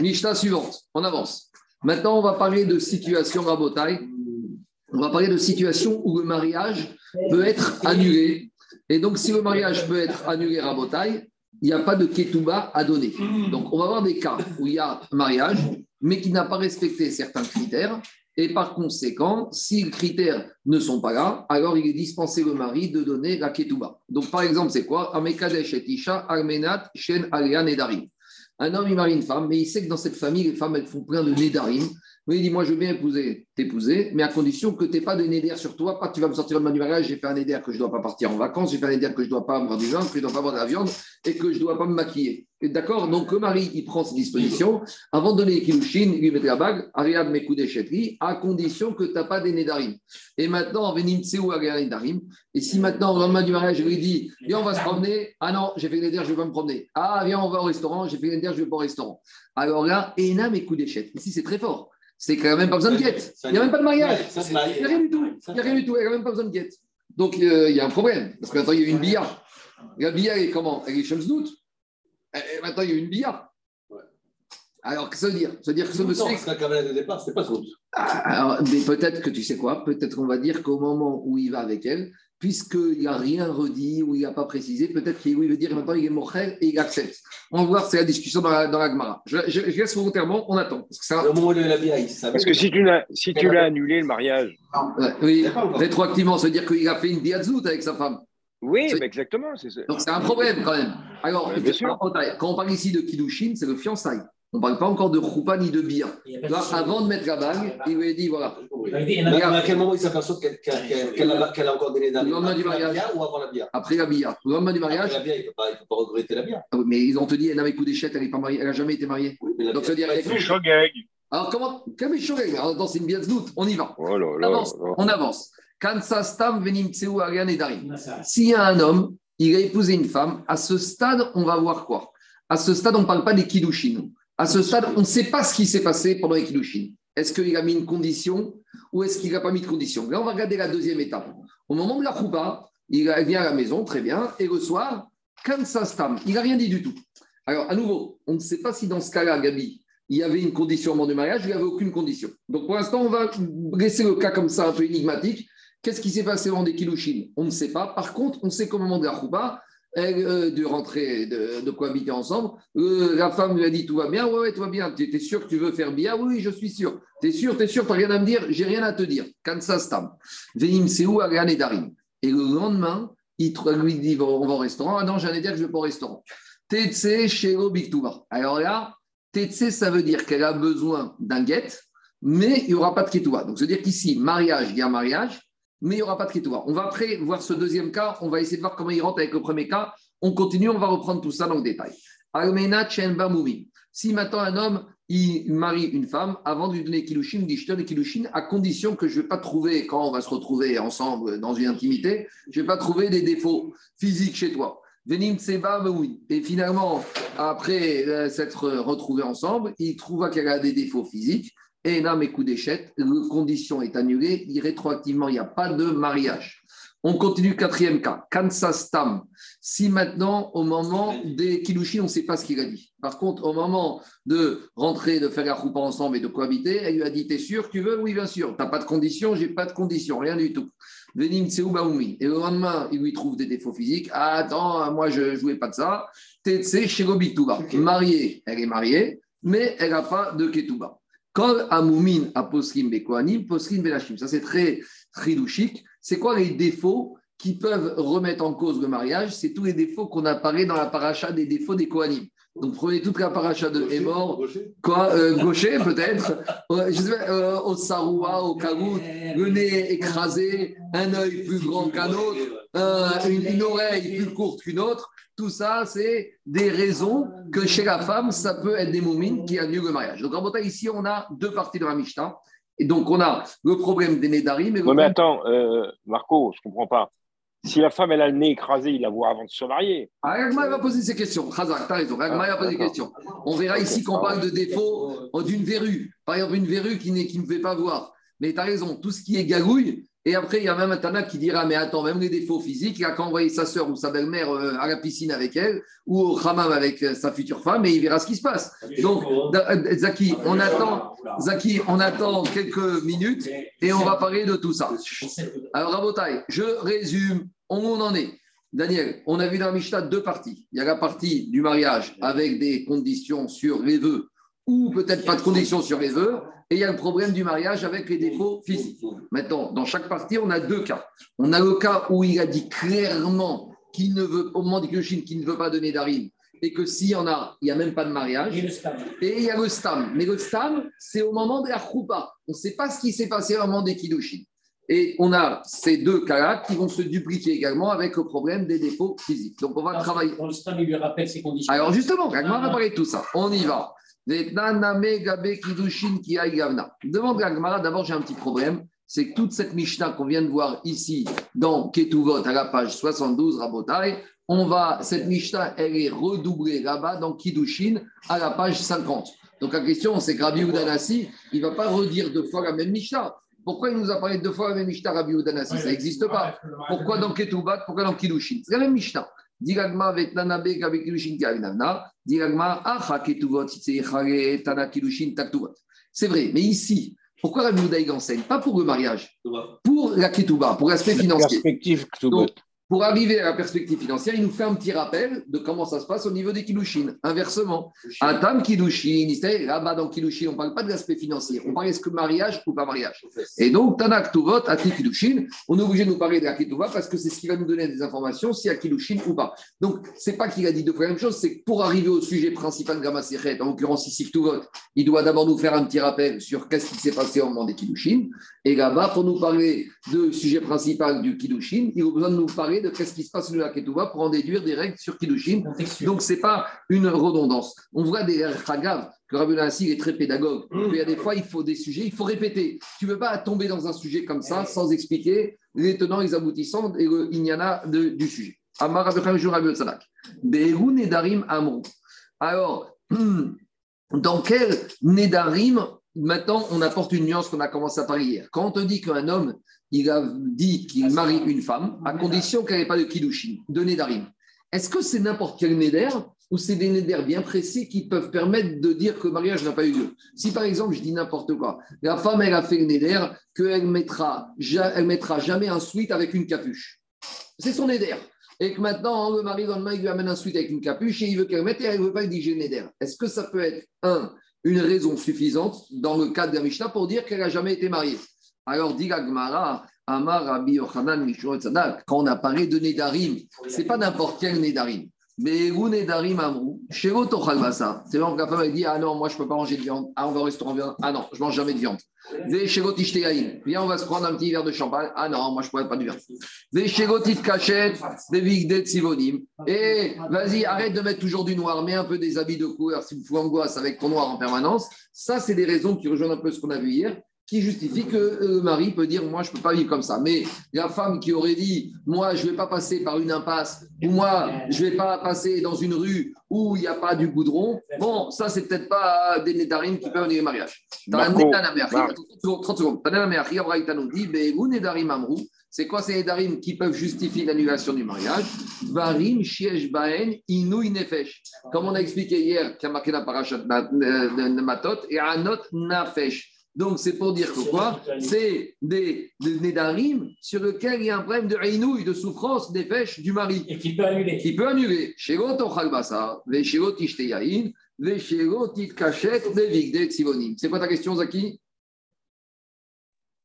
Mishnah suivante. On avance. Maintenant, on va parler de situation rabotaille. On va parler de situation où le mariage peut être annulé. Et donc, si le mariage peut être annulé rabotaille, il n'y a pas de ketouba à donner. Donc, on va avoir des cas où il y a mariage, mais qui n'a pas respecté certains critères. Et par conséquent, si les critères ne sont pas là, alors il est dispensé le mari de donner la ketouba. Donc, par exemple, c'est quoi? Amekadesh et Isha, Armenat, Shen, Alian et. Un homme, il marie une femme, mais il sait que dans cette famille, les femmes, elles font plein de nédarim. Oui, il dit Moi, je veux bien épouser, t'épouser, mais à condition que tu n'aies pas de néder sur toi, tu vas me sortir le du mariage, j'ai fait un néder que je ne dois pas partir en vacances, j'ai fait un néder que je ne dois pas avoir du vin, que je ne dois pas avoir de la viande et que je ne dois pas me maquiller. D'accord? Donc, le mari, il prend ses dispositions. Avant de donner les kilouchines, il lui met la bague, Ariad Mekoudeshetri, à condition que tu n'as pas des nédarim. Et maintenant, Venim Tseou Darim. Et si maintenant, au lendemain du mariage, je lui dis Viens, on va se promener. Ah non, j'ai fait néder, je ne vais pas me promener. Ah, viens, on va au restaurant, j'ai fait néder, je ne vais pas au restaurant. Alors là, Ena Mekoudeshet. Ici, c'est très fort. C'est quand même pas besoin de guette. Il n'y a même pas de mariage. Il n'y a rien du tout. Il n'y a rien du tout. Il n'y a même pas besoin de guette. Donc, euh, il y a un problème. Parce que maintenant, il y a une billa. La billa, elle est comment? Elle est Shamsnout. Et maintenant, il y a une billa. Alors, qu'est-ce que ça veut dire? Ça veut dire que ce monsieur. Non, de départ, c'est pas son. Ah, mais peut-être que tu sais quoi? Peut-être qu'on va dire qu'au moment où il va avec elle, puisqu'il n'a rien redit ou il n'a pas précisé, peut-être qu'il veut dire maintenant il est mochel et il accepte. On va voir, c'est la discussion dans la, dans la Gemara. Je, je, je, laisse volontairement, on attend. Parce que, ça... Le moment parce que si tu l'as si tu l'as annulé le mariage. oui, rétroactivement, ça veut dire qu'il a fait une diazout avec sa femme. Oui, exactement. Donc c'est un problème quand même. Alors, quand on parle ici de Kidushin, c'est le fiançailles. On ne parle pas encore de choupa ni de bia. Là, avant de mettre la bague, il lui a dit voilà. Mais à quel moment il s'aperçoit qu'elle a, encore donné Le lendemain du mariage. ou avant la bia Après la bia. Le lendemain du mariage. Après la bia, il ne peut, pas regretter la bia. Ah mais ils ont te dit, elle n'avait coup d'échec, elle n'a jamais été mariée. Donc ça veut dire. Alors comment Comme Alors c'est une bien doute, on y va. Oh on avance. On avance. Kansastam venim tseu arian S'il y a un homme, il a épousé une femme, à ce stade, on va voir quoi? À ce stade, on ne parle pas des kidushin. À ce stade, on ne sait pas ce qui s'est passé pendant les Kiddushin. Est-ce qu'il a mis une condition ou est-ce qu'il n'a pas mis de condition? Là, on va regarder la deuxième étape. Au moment de la choupa, il vient à la maison, très bien, et le soir, ça stam, il n'a rien dit du tout. Alors, à nouveau, on ne sait pas si dans ce cas-là, Gabi, il y avait une condition au moment du mariage, il n'y avait aucune condition. Donc, pour l'instant, on va laisser le cas comme ça, un peu énigmatique. Qu'est-ce qui s'est passé avant des Kiddushin On ne sait pas. Par contre, on sait qu'au moment de la choupa, euh, de rentrer, de, cohabiter ensemble. Euh, la femme lui a dit Tout va bien? Oui, tout va bien. Tu es sûr que tu veux faire bien? Oui, je suis sûr. Tu es sûr, tu es sûr, tu rien à me dire? J'ai rien à te dire. Kansas Tam. Venim Seou, Ariane Darim. Et le lendemain, il lui dit On va au restaurant. Ah non, j'allais dire que je vais pas au restaurant. Tetse Shelo Biktuba. Alors là, Tetse, ça veut dire qu'elle a besoin d'un guet, mais il n'y aura pas de Ketouba. Donc, ça veut dire qu'ici, mariage, il y a mariage mais il n'y aura pas de kétoua. On va après voir ce deuxième cas, on va essayer de voir comment il rentre avec le premier cas. On continue, on va reprendre tout ça dans le détail. Si maintenant un homme, il marie une femme, avant de lui donner Kilushin, dit je Kilushin à condition que je ne vais pas trouver, quand on va se retrouver ensemble dans une intimité, je ne vais pas trouver des défauts physiques chez toi. Et finalement, après euh, s'être retrouvés ensemble, il trouva qu'elle a des défauts physiques. Et là, mes coups d'échec, la condition est annulée, rétroactivement, il n'y a pas de mariage. On continue, quatrième cas. Kansas Tam. Si maintenant, au moment des Kilushin, on ne sait pas ce qu'il a dit. Par contre, au moment de rentrer, de faire la roupa ensemble et de cohabiter, elle lui a dit T'es sûr Tu veux? Oui, bien sûr. Tu n'as pas de condition J'ai pas de condition, rien du tout. Venim Baoumi. Et le lendemain, il lui trouve des défauts physiques. Ah, attends, moi, je ne jouais pas de ça. Tetse Shirobituba. Mariée, elle est mariée, mais elle n'a pas de Ketuba. Kol Amoumin Posrim Bekoanim, Belachim. Ça, c'est très tridouchique. C'est quoi les défauts qui peuvent remettre en cause le mariage? C'est tous les défauts qu'on apparaît dans la paracha des défauts des Kohanim. Donc prenez toute la paracha de Hémor, quoi, euh, gaucher peut-être, euh, je sais pas, euh, au saroua, au kagout, le nez écrasé, un œil plus grand qu'un autre, une, une, oreille plus courte qu'une autre. Tout ça, c'est des raisons que chez la femme, ça peut être des moumines qui annulent le mariage. Donc, en ici, on a deux parties de la Mishnah. Et donc, on a le problème des Nédarim. Mais, mais attends, euh, Marco, je ne comprends pas. Si la femme, elle a le nez écrasé, il la voit avant de se marier. Ah, va poser ces questions. Khazak, tu as raison. Va poser des questions. On verra ici qu'on parle de défaut d'une verrue. Par exemple, une verrue qui, qui ne fait pas voir. Mais tu as raison, tout ce qui est gagouille, et après, il y a même un Tana qui dira Mais attends, même les défauts physiques, il a qu'à envoyer sa soeur ou sa belle-mère euh, à la piscine avec elle ou au hammam avec euh, sa future femme et il verra ce qui se passe. Donc, euh, Zaki, on attend, Zaki, on attend quelques minutes et on va parler de tout ça. Alors, Rabotai, je résume où on en est. Daniel, on a vu dans la Mishnah deux parties. Il y a la partie du mariage avec des conditions sur les vœux ou peut-être pas de conditions sur les vœux et il y a le problème du mariage avec les défauts physiques. Maintenant, dans chaque partie, on a deux cas. On a le cas où il a dit clairement qu'il ne veut, au moment du Kyoshin, qu'il ne veut pas donner d'arim et que s'il y en a, il n'y a même pas de mariage. Et, il y a le stam. Mais le stam, c'est au moment de la choupa. On ne sait pas ce qui s'est passé au moment des kiddushin. Et on a ces deux cas-là qui vont se dupliquer également avec le problème des dépôts physiques. Donc on va travailler. Dans le stam, il lui rappelle ses conditions. Alors justement, on va parler de tout ça. On y va. Demande à d'abord j'ai un petit problème, c'est que toute cette Mishnah qu'on vient de voir ici dans Ketuvot à la page 72, Rabotai, on va, cette Mishnah, elle est redoublée là-bas dans Kiddushin à la page 50. Donc la question, c'est que Rabbi Udanasi, il ne va pas redire deux fois la même Mishnah. Pourquoi il nous a parlé deux fois la même Mishnah, Rabbi Udanasi Ça n'existe pas. Pourquoi dans Ketubot Pourquoi dans Kiddushin C'est la même Mishnah. Diragma avec Nanabe avec Kiddushin Kavinavna. Diragma Acha Ketuvot, Tana Kiddushin Taktuvot. C'est vrai, mais ici, pourquoi Rabbi Udaïg enseigne Pas pour le mariage, pour la Ketouba, pour l'aspect financier. Perspective pour arriver à la perspective financière, il nous fait un petit rappel de comment ça se passe au niveau des Kiddushin. Inversement, Atam Kiddushin, là-bas dans Kiddushin, on ne parle pas de l'aspect financier, on parle est-ce que mariage ou pas mariage. Et donc, Tanak Tuvot, Ati Kiddushin, on est obligé de nous parler de la Ketouva parce que c'est ce qui va nous donner des informations y a Kiddushin ou pas. Donc, c'est pas qu'il a dit deux fois la même chose, c'est que pour arriver au sujet principal de la en l'occurrence ici Ktuvot, il doit d'abord nous faire un petit rappel sur qu'est-ce qui s'est passé au moment des Kiddushin. Et là-bas, pour nous parler du sujet principal du Kiddushin, il a besoin de nous parler de qu'est-ce qui se passe sur la Ketouba pour en déduire des règles sur Kiddushin. Donc, ce n'est pas une redondance. On voit des Chagav que Rabbi Nassi est très pédagogue. Mmh. Il y a des fois, il faut des sujets, il faut répéter. Tu ne veux pas tomber dans un sujet comme ça sans expliquer les tenants, les aboutissants et le inyana de, du sujet. Amar Nedarim Amrou. Alors, <clears throat> dans quel Nedarim Maintenant, on apporte une nuance qu'on a commencé à parler hier. Quand on dit qu'un homme, il a dit qu'il marie une femme, à condition qu'elle n'ait pas de kiddushin, de nedarim, est-ce que c'est n'importe quel neder ou c'est des néders bien précis qui peuvent permettre de dire que le mariage n'a pas eu lieu? Si par exemple, je dis n'importe quoi, la femme, elle a fait le neder qu'elle mettra, elle mettra jamais un sweat avec une capuche. C'est son neder. Et que maintenant, le mari, dans le il lui amène un sweat avec une capuche et il veut qu'elle mette et elle ne veut pas lui dire neder. Est-ce que ça peut être un une raison suffisante dans le cadre de Mishnah pour dire qu'elle n'a jamais été mariée? Alors, dit Gmara, Amar Rabbi Yochanan quand on a parlé de Nedarim, ce n'est pas n'importe quel Nedarim. Mais où Nedarim Amrou, chez Chalbasa, c'est vrai que la femme a dit Ah non, moi je peux pas manger de viande. Ah, on va au restaurant viande. Ah non, je mange jamais de viande. Viens, on va se prendre un petit verre de champagne. Ah non, moi je pourrais pas du verre. Et vas-y, arrête de mettre toujours du noir, mets un peu des habits de couleur si vous fous angoisse avec ton noir en permanence. Ça, c'est des raisons qui rejoignent un peu ce qu'on a vu hier qui justifie que euh, le mari peut dire moi je ne peux pas vivre comme ça. Mais la femme qui aurait dit moi je ne vais pas passer par une impasse ou moi je ne vais pas passer dans une rue où il n'y a pas du goudron, bon ça c'est peut-être pas des nédarines qui peuvent venir au mariage. 30 secondes. C'est quoi ces nédarim qui peuvent justifier l'annulation du mariage? Varim, Shiesh, Baen, Inouï, Nefesh. Comme on a expliqué hier, qui a marqué la parachat de Matot, et Anot, Nafesh. Donc, c'est pour dire que quoi C'est des, des Nédarim sur lesquels il y a un problème de et de souffrance, des pêches du mari. Et qui peut annuler. Qui peut annuler. C'est quoi ta question, Zaki?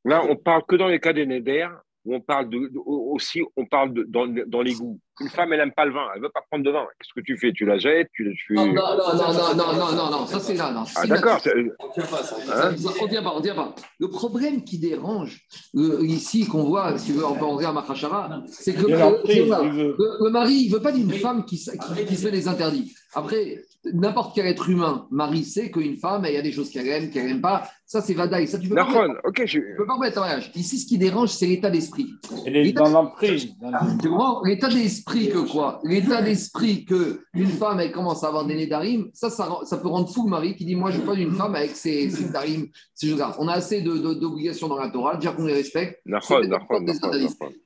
Là, on parle que dans les cas des Néder on parle de, aussi, on parle de, dans, dans les goûts. Une femme, elle n'aime pas le vin, elle ne veut pas prendre de vin. Qu'est-ce que tu fais? Tu la jettes tu, tu... Non, non, non, non, non, non, non, non, ça c'est là. Non. Ah, d'accord. Hein on ne tient pas, on tient pas. Le problème qui dérange euh, ici, qu'on voit, si tu veux, on peut en à Machachara, c'est que le, mari, il ne veut pas d'une femme qui, qui, qui se fait des interdits. Après, n'importe quel être humain, Marie sait qu'une femme, il y a des choses qu'elle aime, qu'elle n'aime pas. Ça, c'est Vadaï. Ça, tu peux pas, ok, je... peux pas mettre en mariage. Ici, ce qui dérange, c'est l'état d'esprit. Elle est dans l'emprise. Tu comprends? L'état d'esprit que quoi? L'état d'esprit que une femme, elle commence à avoir des nez d'arim, ça, ça, ça, peut rendre fou le mari qui dit Moi, je veux pas d'une femme avec ses, ses darim, ces choses-là. On a assez d'obligations dans la Torah, déjà qu'on les respecte.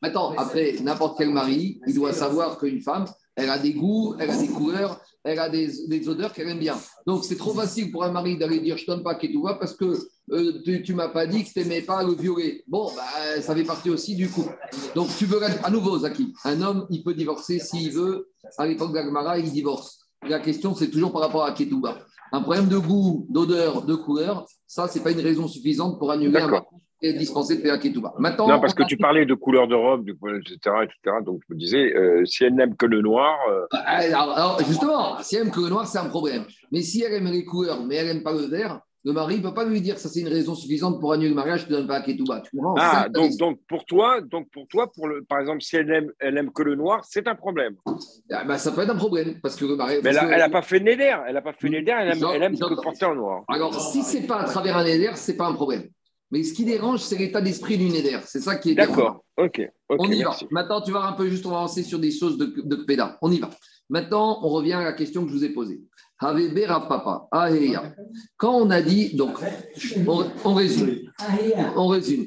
Maintenant, après, n'importe quel mari, il doit savoir qu'une femme, elle a des goûts, elle a des couleurs, elle a des, odeurs qu'elle aime bien. Donc, c'est trop facile pour un mari d'aller dire je donne pas Ketouba parce que euh, tu, ne m'as pas dit que tu n'aimais pas le violet. Bon, bah, ça fait partie aussi du coup. Donc, tu veux à nouveau, Zaki, un homme, il peut divorcer s'il veut. À l'époque d'Agmara, il divorce. La question, c'est toujours par rapport à Ketouba. Un problème de goût, d'odeur, de couleur, ça, ce n'est pas une raison suffisante pour annuler un est dispensé de payer Maintenant, non, parce que tu parlais de couleur de robe, etc., etc. Donc je me disais, euh, si elle n'aime que le noir. Euh, bah, alors, justement, si elle n'aime que le noir, c'est un problème. Mais si elle aime les couleurs, mais elle n'aime pas le vert, le mari ne peut pas lui dire ça c'est une raison suffisante pour annuler le mariage, je ne te donne pas à Ketouba. Tu ah, donc, donc, pour toi, donc pour toi, pour le, par exemple, si elle aime, elle aime que le noir, c'est un problème. Ah, bah, ça peut être un problème parce que le mari. Mais elle n'a pas fait Néder, elle n'a pas fait Néder, elle aime, elle aime que porter en noir. Alors si c'est pas à travers un Néder, c'est pas un problème. Mais ce qui dérange, c'est l'état d'esprit du Néder. C'est ça qui est D'accord. Ok. on y va. Maintenant, tu vas un peu juste, on va avancer sur des choses de, de Péda. On y va. Maintenant, on revient à la question que je vous ai posée. Papa. Quand on a dit, donc, on, résume. On résume.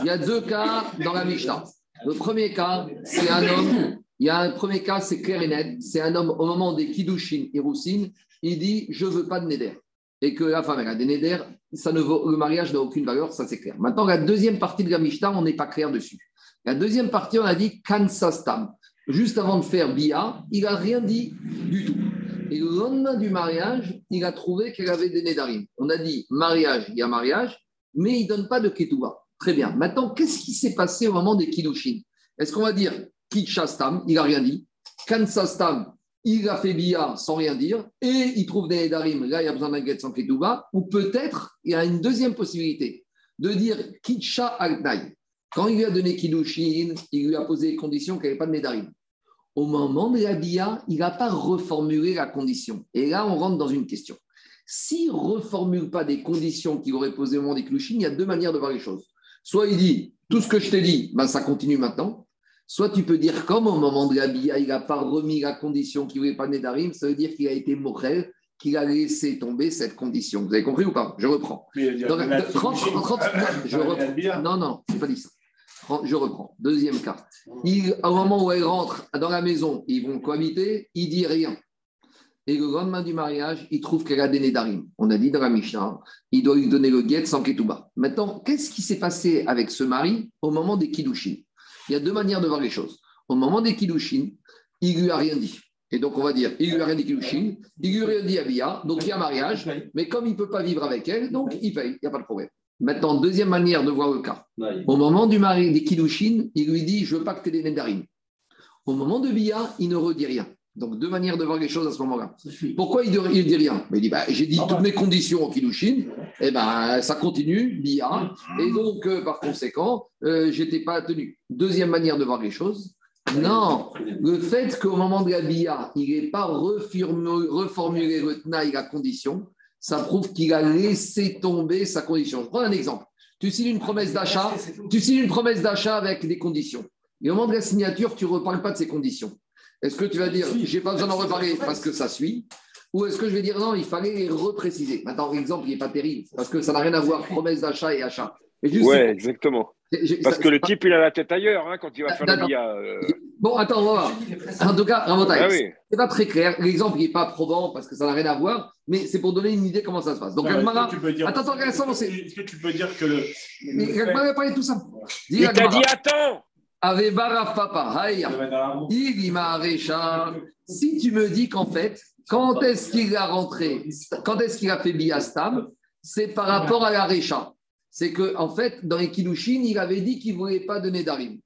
Il y a deux cas dans la Mishnah. Le premier cas, c'est un homme. Il y a un premier cas, c'est clair et net. C'est un homme au moment des Kiddushin et Roussine, il dit Je ne veux pas de Neder. Et que la femme, elle a des Neder, ça ne vaut, le mariage n'a aucune valeur, ça c'est clair. Maintenant, la deuxième partie de la Mishnah, on n'est pas clair dessus. La deuxième partie, on a dit Kansastam. Juste avant de faire Bia, il n'a rien dit du tout. Et le lendemain du mariage, il a trouvé qu'elle avait des Nédarim. On a dit mariage, il y a mariage, mais il ne donne pas de Ketouba. Très bien. Maintenant, qu'est-ce qui s'est passé au moment des Kiddushin? Est-ce qu'on va dire Kitchastam, il n'a rien dit? Kansastam, il a fait Bia sans rien dire, et il trouve des Nédarim, là il y a besoin d'un guet sans Ketouba, ou peut-être il y a une deuxième possibilité de dire Kitcha Altnaï. Quand il lui a donné Kiddushin, il lui a posé les conditions qu'il n'y avait pas de Nédarim au moment de la BIA, il n'a pas reformulé la condition. Et là, on rentre dans une question. S'il ne reformule pas des conditions qu'il aurait posées au moment des clouchines, il y a deux manières de voir les choses. Soit il dit, tout ce que je t'ai dit, ben, ça continue maintenant. Soit tu peux dire, comme au moment de la BIA, il n'a pas remis la condition qu'il ne voulait pas d'Arim, ça veut dire qu'il a été morel, qu'il a laissé tomber cette condition. Vous avez compris ou pas? Je reprends. Donc, 30, 30, je reprends. Non, non, je n'ai pas dit ça je reprends. Deuxième cas. Il, au moment où elle rentre dans la maison, ils vont cohabiter, il dit rien. Et le lendemain du mariage, il trouve qu'elle a des Nédarim. On a dit dans la Mishnah, il doit lui donner le guet sans ketouba. Maintenant, qu'est-ce qui s'est passé avec ce mari au moment des Kiddushin Il y a deux manières de voir les choses. Au moment des Kiddushin, il lui a rien dit. Et donc, on va dire, il lui a rien dit Kiddushin, il lui a rien dit Abia, donc il y a mariage, mais comme il ne peut pas vivre avec elle, donc il paye, il n'y a pas de problème. Maintenant, deuxième manière de voir le cas. Au moment du mari des Kiddushin, il lui dit Je veux pas que tu aies des Nedarim. Au moment de Bia, il ne redit rien. Donc, deux manières de voir les choses à ce moment-là. Pourquoi il ne dit rien? Il dit bah, J'ai dit toutes mes conditions au Kiddushin, et eh ben, ça continue, Bia, et donc, euh, par conséquent, euh, je n'étais pas tenu. Deuxième manière de voir les choses. Non, le fait qu'au moment de la Bia, il n'ait pas reformulé le Tnaï, la condition, ça prouve qu'il a laissé tomber sa condition. Je prends un exemple. Tu signes une promesse d'achat, tu signes une promesse d'achat avec des conditions. Et au moment de la signature, tu ne reparles pas de ces conditions. Est-ce que tu vas dire, j'ai pas besoin d'en reparler parce que ça suit Ou est-ce que je vais dire, non, il fallait les repréciser Maintenant, l'exemple, il n'est pas terrible parce que ça n'a rien à voir, promesse d'achat et achat. Oui, exactement. Parce que le type, il a la tête ailleurs hein, quand il va faire le BIA. Euh. Bon, attends, on va voir. En tout cas, ah, oui. c'est pas très clair. L'exemple n'est pas probant parce que ça n'a rien à voir, mais c'est pour donner une idée comment ça se passe. Donc, Agmara. Attends, attends, Est-ce que tu peux dire que le. Mais Agmara a parlé de tout ça. il t'a dit attends Si tu me dis qu'en fait, quand est-ce qu'il a rentré, quand est-ce qu'il a fait Biastam, c'est par rapport à la Récha. C'est qu'en en fait, dans les Kilushin, il avait dit qu'il ne voulait pas donner d'Arim.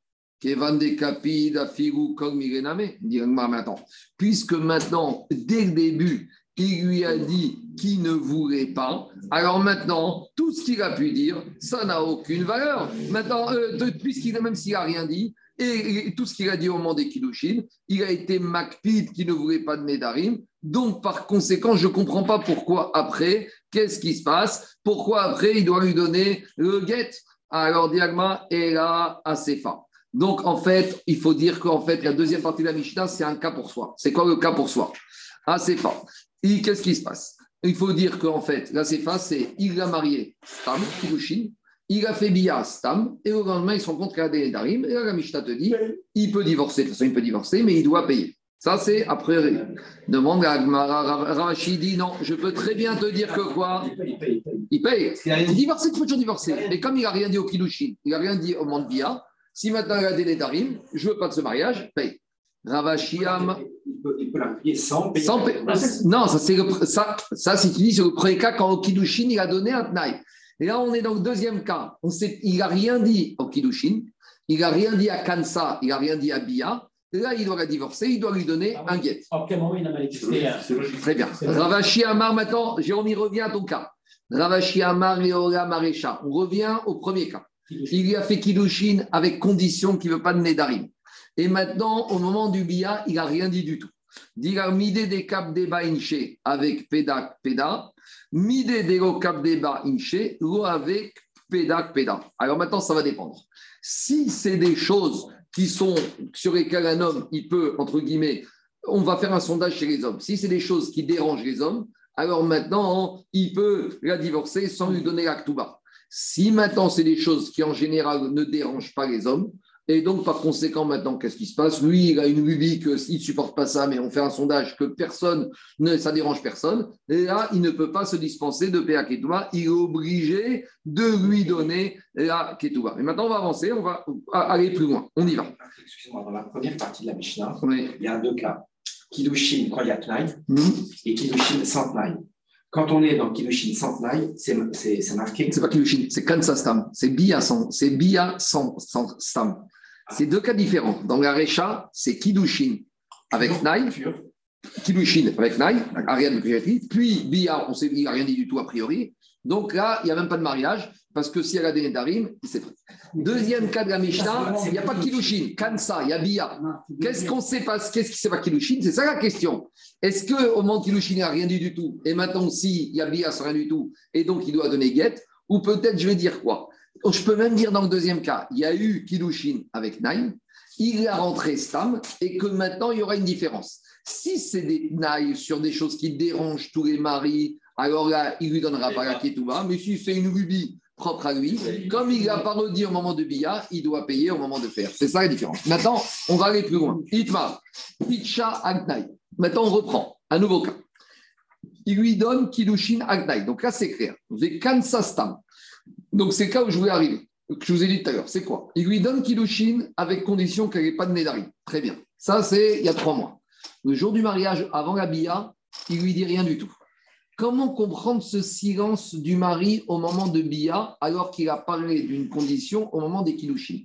Puisque maintenant, dès le début, il lui a dit qu'il ne voulait pas. Alors maintenant, tout ce qu'il a pu dire, ça n'a aucune valeur. Maintenant, euh, puisqu'il même s'il n'a rien dit, et, tout ce qu'il a dit au moment des Kiddushin, il a été Makpid qui ne voulait pas de Nedarim. Donc, par conséquent, je ne comprends pas pourquoi après, qu'est-ce qui se passe? Pourquoi après, il doit lui donner le get? Alors, Diagma est là à Sefa. Donc, en fait, il faut dire qu'en fait, la deuxième partie de la Mishnah, c'est un cas pour soi. C'est quoi le cas pour soi? À. Et qu'est-ce qui se passe? Il faut dire qu'en fait, la Sefa, c'est il a marié Tam, Kiddushin, il a fait Bia Stam, et au lendemain, il se rend compte qu'il a des Darim, et là, la Mishnah te dit, il peut divorcer, de toute façon, il peut divorcer, mais il doit payer. Ça, c'est après. Demande à Ravashi dit non, je peux très bien te dire que quoi? Il paye. Il divorcer, il faut toujours divorcer. Mais comme il n'a rien dit au Kilushin, il n'a rien dit au monde Bia, si maintenant il a des Darim, je ne veux pas de ce mariage, paye. Ravashiam. Il peut la payer sans payer. Sans payer. Non, ça, c'est ça, ça, c'est le premier cas quand au Kiddushin, il a donné un Tnaï. Et là, on est dans le deuxième cas. On sait, il n'a rien dit au Kiddushin, il n'a rien dit à Kansa, il n'a rien dit à Bia. là, il doit la divorcer, il doit lui donner ah un guet. En quel moment il a manifesté Très bien. Ravashi Amar, maintenant, Jérôme, il revient à ton cas. Ravashi Amar et Ola Marécha. On revient au premier cas. Il lui a fait Kiddushin avec condition qu'il ne veut pas de Nedarim. Et maintenant, au moment du Bia, il n'a rien dit du tout. Dire mide de cap deba inche avec pedak peda, mide de cap deba inche, ou avec pedak peda. Alors maintenant, ça va dépendre. Si c'est des choses qui sont sur lesquelles un homme, il peut, entre guillemets, on va faire un sondage chez les hommes. Si c'est des choses qui dérangent les hommes, alors maintenant, il peut la divorcer sans lui donner l'actuba. Si maintenant, c'est des choses qui, en général, ne dérangent pas les hommes, et donc, par conséquent, maintenant, qu'est-ce qui se passe? Lui, il a une lubie qu'il ne supporte pas ça, mais on fait un sondage que personne, ne, ça dérange personne. Et là, il ne peut pas se dispenser de Péa Ketouba. Il est obligé de lui donner la Ketouba. Et maintenant, on va avancer, on va aller plus loin. On y va. Excusez-moi, dans la première partie de la Mishnah, il y a deux cas. Kiddushin quand il y a Tnaï hmm. et Kiddushin sans Tnaï. Quand on est dans Kiddushin sans Tnaï, c'est marqué. C'est pas Kiddushin, c'est Kansa Stam. C'est Bia sans, c'est Bia sans, sans Stam. C'est deux cas différents. Dans la Recha, c'est Kiddushin avec Naï, Kiddushin avec Naï, Ariane de puis Bia, on sait, il n'a rien dit du tout a priori. Donc là, il n'y a même pas de mariage, parce que si elle a des Nedarim, c'est prêt. Deuxième cas de la Mishnah, il n'y a pas de Kiddushin, Kansa, il y a Bia. Qu'est-ce qu'on sait pas Qu'est-ce qui sait pas Kiddushin? C'est ça la question. Est-ce qu'au moment de Kiddushin, il n'y a rien dit du tout? Et maintenant, si il y a Bia, sans rien du tout, et donc il doit donner Get Ou peut-être, je vais dire quoi? Je peux même dire dans le deuxième cas, il y a eu Kiddushin avec Naïm, il a rentré Stam et que maintenant il y aura une différence. Si c'est des Naïm sur des choses qui dérangent tous les maris, alors là, il lui donnera pas la Ketouba. Mais si c'est une rubie propre à lui, comme il n'a pas redit au moment de Bia, il doit payer au moment de faire. C'est ça la différence. Maintenant, on va aller plus loin. Itma, Pitcha Agnaï. Maintenant, on reprend. Un nouveau cas. Il lui donne Kiddushin Agnaï. Donc là, c'est clair. Stam. Donc, c'est le cas où je voulais arriver, que je vous ai dit tout à l'heure. C'est quoi? Il lui donne Kiddushin avec condition qu'elle n'ait pas de Nédari. Très bien. Ça, c'est il y a trois mois. Le jour du mariage, avant la Bia, il lui dit rien du tout. Comment comprendre ce silence du mari au moment de Bia alors qu'il a parlé d'une condition au moment des Kiddushin?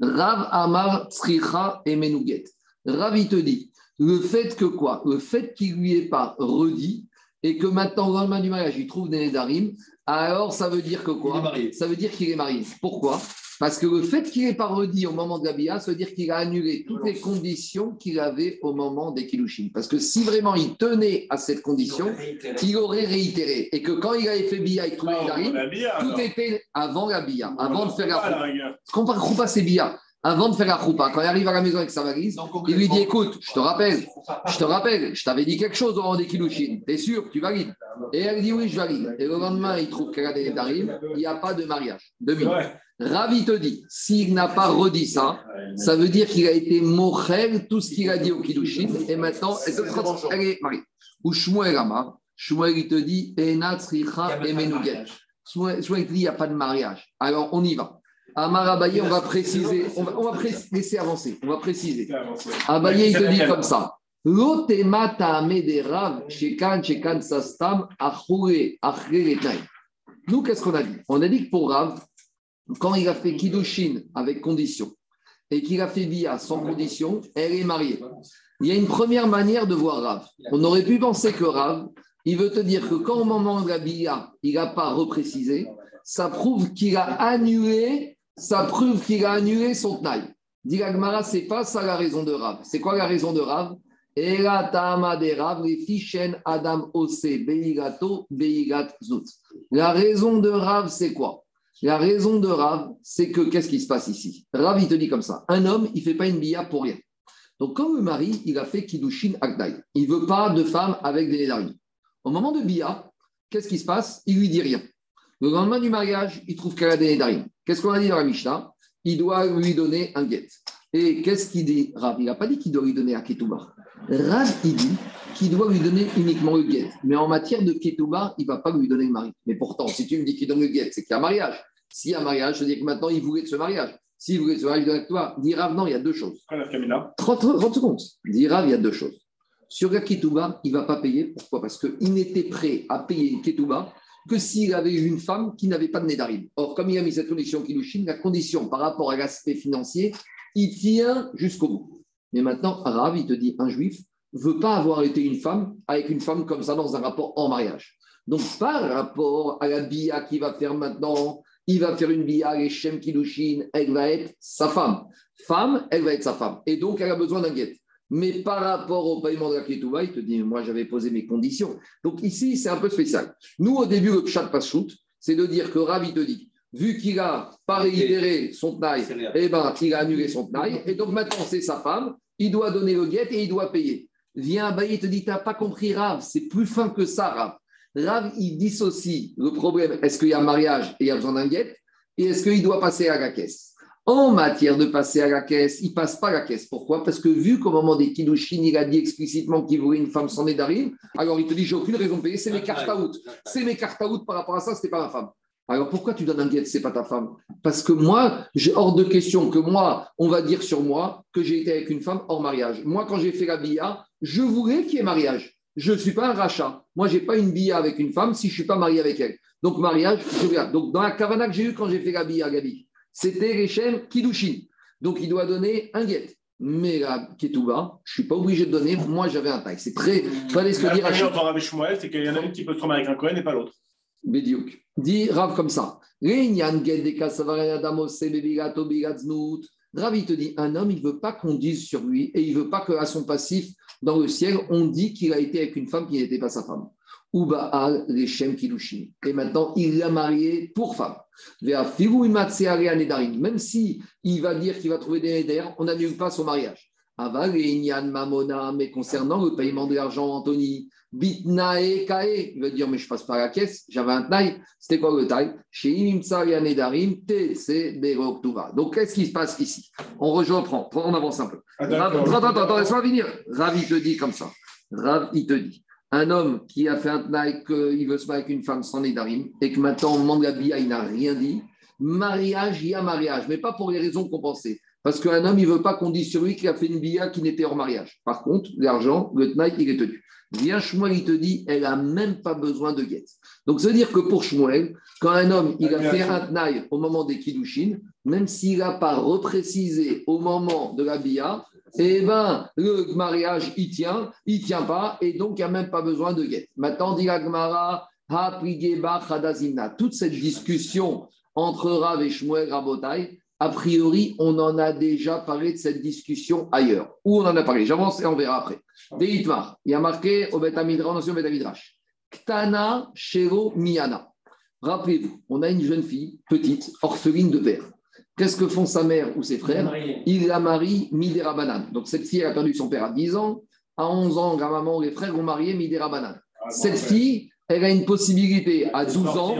Rav Amar Tzricha et Menuget. Rav, il te dit, le fait que quoi? Le fait qu'il lui ait pas redit et que maintenant, au lendemain du mariage, il trouve des Nédarim, alors ça veut dire que quoi? Ça veut dire qu'il est marié. Pourquoi? Parce que le fait qu'il n'ait pas redit au moment de la Bia, ça veut dire qu'il a annulé toutes les conditions qu'il avait au moment des Kilushin. Parce que si vraiment il tenait à cette condition, il aurait réitéré. Et que quand il avait fait Bia et tout, tout était avant la Bia, avant de faire la Ce qu'on parle c'est Bia avant de faire la choupa, quand il arrive à la maison avec sa valise, il lui dit Écoute, je te rappelle, je te rappelle, je t'avais dit quelque chose au moment des Kilouchines, t'es sûr, tu valides? Et elle dit Oui, je valide. Et le lendemain, il trouve qu'elle a des il n'y a pas de mariage. Demi. Ravi te dit S'il n'a pas redit ça, ça veut dire qu'il a été mochel tout ce qu'il a dit au Kilouchines, et maintenant, elle est mariée. Ou Shmuel Amar, Shmuel, il te dit Enat et Menouget. Shmuel, il dit Il n'y a pas de mariage. Alors, on y va. Amar Abaye, on va préciser, on va, on va laisser avancer, on va préciser. Abaye, il te dit comme ça. Nous, qu'est-ce qu'on a dit? On a dit que pour Rav, quand il a fait Kiddushin avec condition et qu'il a fait Via sans condition, elle est mariée. Il y a une première manière de voir Rav. On aurait pu penser que Rav, il veut te dire que quand au moment de la Bia, il n'a pas reprécisé, ça prouve qu'il a annulé ça prouve qu'il a annulé son taille. Dit ce c'est pas ça la raison de Rav. C'est quoi la raison de Rav? Adam La raison de Rav, c'est quoi? La raison de Rav, c'est que qu'est-ce qui se passe ici? Rav, il te dit comme ça un homme, il fait pas une bia pour rien. Donc, comme le mari, il a fait Kiddushin Agdai, il veut pas de femme avec des Nédarim. Au moment de bia, qu'est-ce qui se passe? Il lui dit rien. Le lendemain du mariage, il trouve qu'elle a des Nédarim. Qu'est-ce qu'on a dit dans la Mishnah? Il doit lui donner un guet. Et qu'est-ce qu'il dit Rav? Il n'a pas dit qu'il doit lui donner à Ketouba. Rav, il dit qu'il doit lui donner uniquement le guet. Mais en matière de Ketouba, il ne va pas lui donner le mari. Mais pourtant, si tu me dis qu'il donne le guet, c'est qu'il y a un mariage. S'il y a un mariage, je veux dire que maintenant, il voulait de ce mariage. S'il voulait de ce mariage, avec toi. Dit Rav, non, il y a deux choses. 30, 30 secondes. Dit Rav, il y a deux choses. Sur la Ketouba, il ne va pas payer. Pourquoi? Parce qu'il n'était prêt à payer une Ketouba que s'il avait eu une femme qui n'avait pas de Nédarim. Or, comme il a mis cette condition Kilushin, la condition par rapport à l'aspect financier, il tient jusqu'au bout. Mais maintenant, Arabe, il te dit, un juif veut pas avoir été une femme avec une femme comme ça dans un rapport en mariage. Donc, par rapport à la bia qu'il va faire maintenant, il va faire une bia, les Shem Kilushin, elle va être sa femme. Femme, elle va être sa femme. Et donc, elle a besoin d'un guet. Mais par rapport au paiement de la Ketouba, il te dit, moi j'avais posé mes conditions. Donc ici, c'est un peu spécial. Nous, au début, le chat shoot, c'est de dire que Ravi te dit, vu qu'il a pas réitéré son taille, eh ben, il a annulé son taille. Et donc maintenant, c'est sa femme, il doit donner le guet et il doit payer. Viens, bah, il te dit, tu n'as pas compris Rav, c'est plus fin que ça, Rav. Rav, il dissocie le problème, est-ce qu'il y a un mariage et il y a besoin d'un guet, et est-ce qu'il doit passer à la caisse? En matière de passer à la caisse, il ne passe pas à la caisse. Pourquoi? Parce que vu qu'au moment des Kiddushin, il a dit explicitement qu'il voulait une femme sans d'arrivée, alors il te dit j'ai aucune raison de payer, c'est mes cartes out. C'est mes cartes out par rapport à ça, ce n'était pas ma femme. Alors pourquoi tu donnes un guet, c'est pas ta femme? Parce que moi, j'ai hors de question que moi, on va dire sur moi que j'ai été avec une femme hors mariage. Moi, quand j'ai fait la billa, je voulais qu'il y ait mariage. Je ne suis pas un rachat. Moi, je n'ai pas une billa avec une femme si je ne suis pas marié avec elle. Donc, mariage, je regarde. Donc, dans la cavana que j'ai eue quand j'ai fait la billa, Gabi, c'était Rechem Kidushin. Donc il doit donner un guet. Mais la Ketouba, je ne suis pas obligé de donner. Moi, j'avais un taille. C'est très. Fallait se dire. La Shmuel, c'est qu'il y en a une qui peut se tromper avec un Cohen et pas l'autre. Bédiouk. Dit Rav comme ça. Rav, il te dit un homme, il ne veut pas qu'on dise sur lui et il ne veut pas qu'à son passif dans le ciel, on dit qu'il a été avec une femme qui n'était pas sa femme. Ubaal Rechem Kidushin. Et maintenant, il l'a marié pour femme. Même si il va dire qu'il va trouver des nédères, on n'annule pas son mariage. Aval Mamona, mais concernant le paiement de l'argent, Anthony, Bitnae Kae, il va dire, mais je passe par la caisse, j'avais un taille. C'était quoi le taille Donc, qu'est-ce qui se passe ici? On reprend, on avance un peu. Attends, attends, attends, laisse-moi venir. Rav, il te dit comme ça. Rav, il te dit un homme qui a fait un tnaï qu'il veut se marier avec une femme sans Nédarim et que maintenant on demande la bia, il n'a rien dit. Mariage, il y a mariage, mais pas pour les raisons qu'on pensait. Parce qu'un homme, il ne veut pas qu'on dise sur lui qu'il a fait une bia qui n'était hors mariage. Par contre, l'argent, le tnaï, il est tenu. Viens Shmuel, il te dit, elle n'a même pas besoin de guette. Donc, ça veut dire que pour Shmuel, quand un homme, il a fait un tnaï au moment des Kiddushin, même s'il n'a pas reprécisé au moment de la bia, eh bien, le mariage, il tient, il tient pas, et donc il n'y a même pas besoin de guette. Maintenant, dit Agmara, toute cette discussion entre Rav et Shmuel Rabotai, a priori, on en a déjà parlé de cette discussion ailleurs. Où on en a parlé J'avance et on verra après. Deitmar, il y a marqué au Betamidrash. Ktana Shero Miyana. Rappelez-vous, on a une jeune fille, petite, orpheline de père. Qu'est-ce que font sa mère ou ses frères Ils la marient Midera Banane. Donc cette fille a perdu son père à 10 ans. À 11 ans, la maman ou les frères ont marié Midera Banane. Ah, cette fille, elle a une possibilité à 12 ans.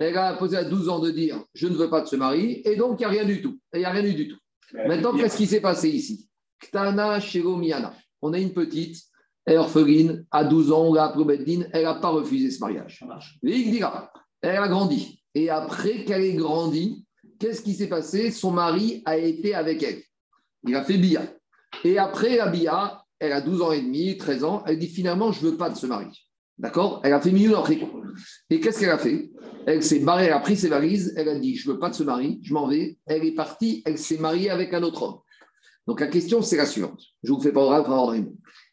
Elle a posé à 12 ans de dire je ne veux pas de se marier. Et donc il n'y a rien du tout. Il n'y a rien du tout. Maintenant, qu'est-ce qui s'est passé ici? Ktana Miana. On a une petite, elle est orpheline, à 12 ans, on l'a elle n'a pas refusé ce mariage. Elle a grandi. Et après qu'elle ait grandi, Qu'est-ce qui s'est passé? Son mari a été avec elle. Il a fait Bia. Et après la Bia, elle a 12 ans et demi, 13 ans, elle dit finalement, je ne veux pas de ce mari. D'accord? Elle a fait milieu Et qu'est-ce qu'elle a fait? Elle s'est barrée, elle a pris ses valises, elle a dit Je ne veux pas de ce mari, je m'en vais. Elle est partie, elle s'est mariée avec un autre homme. Donc la question, c'est la suivante. Je vous fais pas oral pour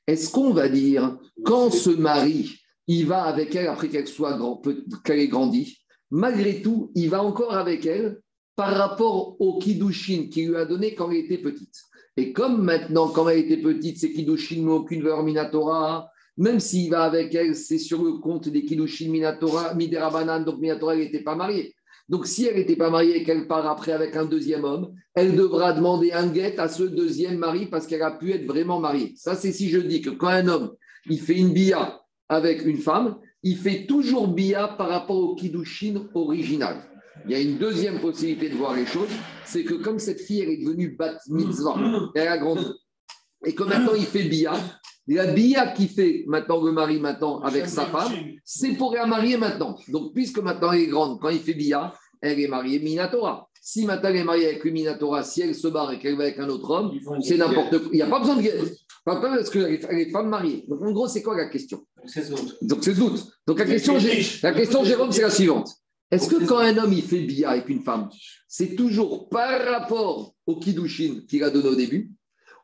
Est-ce qu'on va dire, quand ce mari, il va avec elle après qu'elle soit grand, qu'elle ait grandi, malgré tout, il va encore avec elle par rapport au Kiddushin qu'il lui a donné quand elle était petite. Et comme maintenant, quand elle était petite, ces Kiddushin n'ont aucune valeur Minatora, même s'il va avec elle, c'est sur le compte des Kiddushin Minatora, Midera Banan, donc Minatora, elle n'était pas mariée. Donc si elle n'était pas mariée et qu'elle part après avec un deuxième homme, elle devra demander un guet à ce deuxième mari parce qu'elle a pu être vraiment mariée. Ça, c'est si je dis que quand un homme, il fait une bia avec une femme, il fait toujours bia par rapport au Kiddushin original. Il y a une deuxième possibilité de voir les choses, c'est que comme cette fille, elle est devenue bat mitzvah, elle a grandi, et que maintenant il fait bia, la bia qui fait maintenant le mari maintenant avec sa femme, c'est pour la marier maintenant. Donc puisque maintenant elle est grande, quand il fait bia, elle est mariée Minatora. Si maintenant elle est mariée avec une Minatora, si elle se barre et qu'elle va avec un autre homme, c'est n'importe quoi. Il n'y a pas besoin de guerre. Pas parce qu'elle est femme mariée. Donc en gros, c'est quoi la question? Donc c'est Zout. Donc la question, la question Jérôme, c'est la suivante. Est-ce que quand un homme il fait bia avec une femme, c'est toujours par rapport au Kiddushin qu'il a donné au début?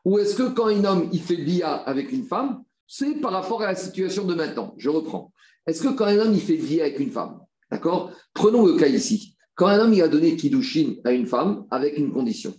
Ou est-ce que quand un homme il fait bia avec une femme, c'est par rapport à la situation de maintenant? Je reprends. Est-ce que quand un homme il fait bia avec une femme, d'accord? Prenons le cas ici. Quand un homme il a donné Kiddushin à une femme avec une condition,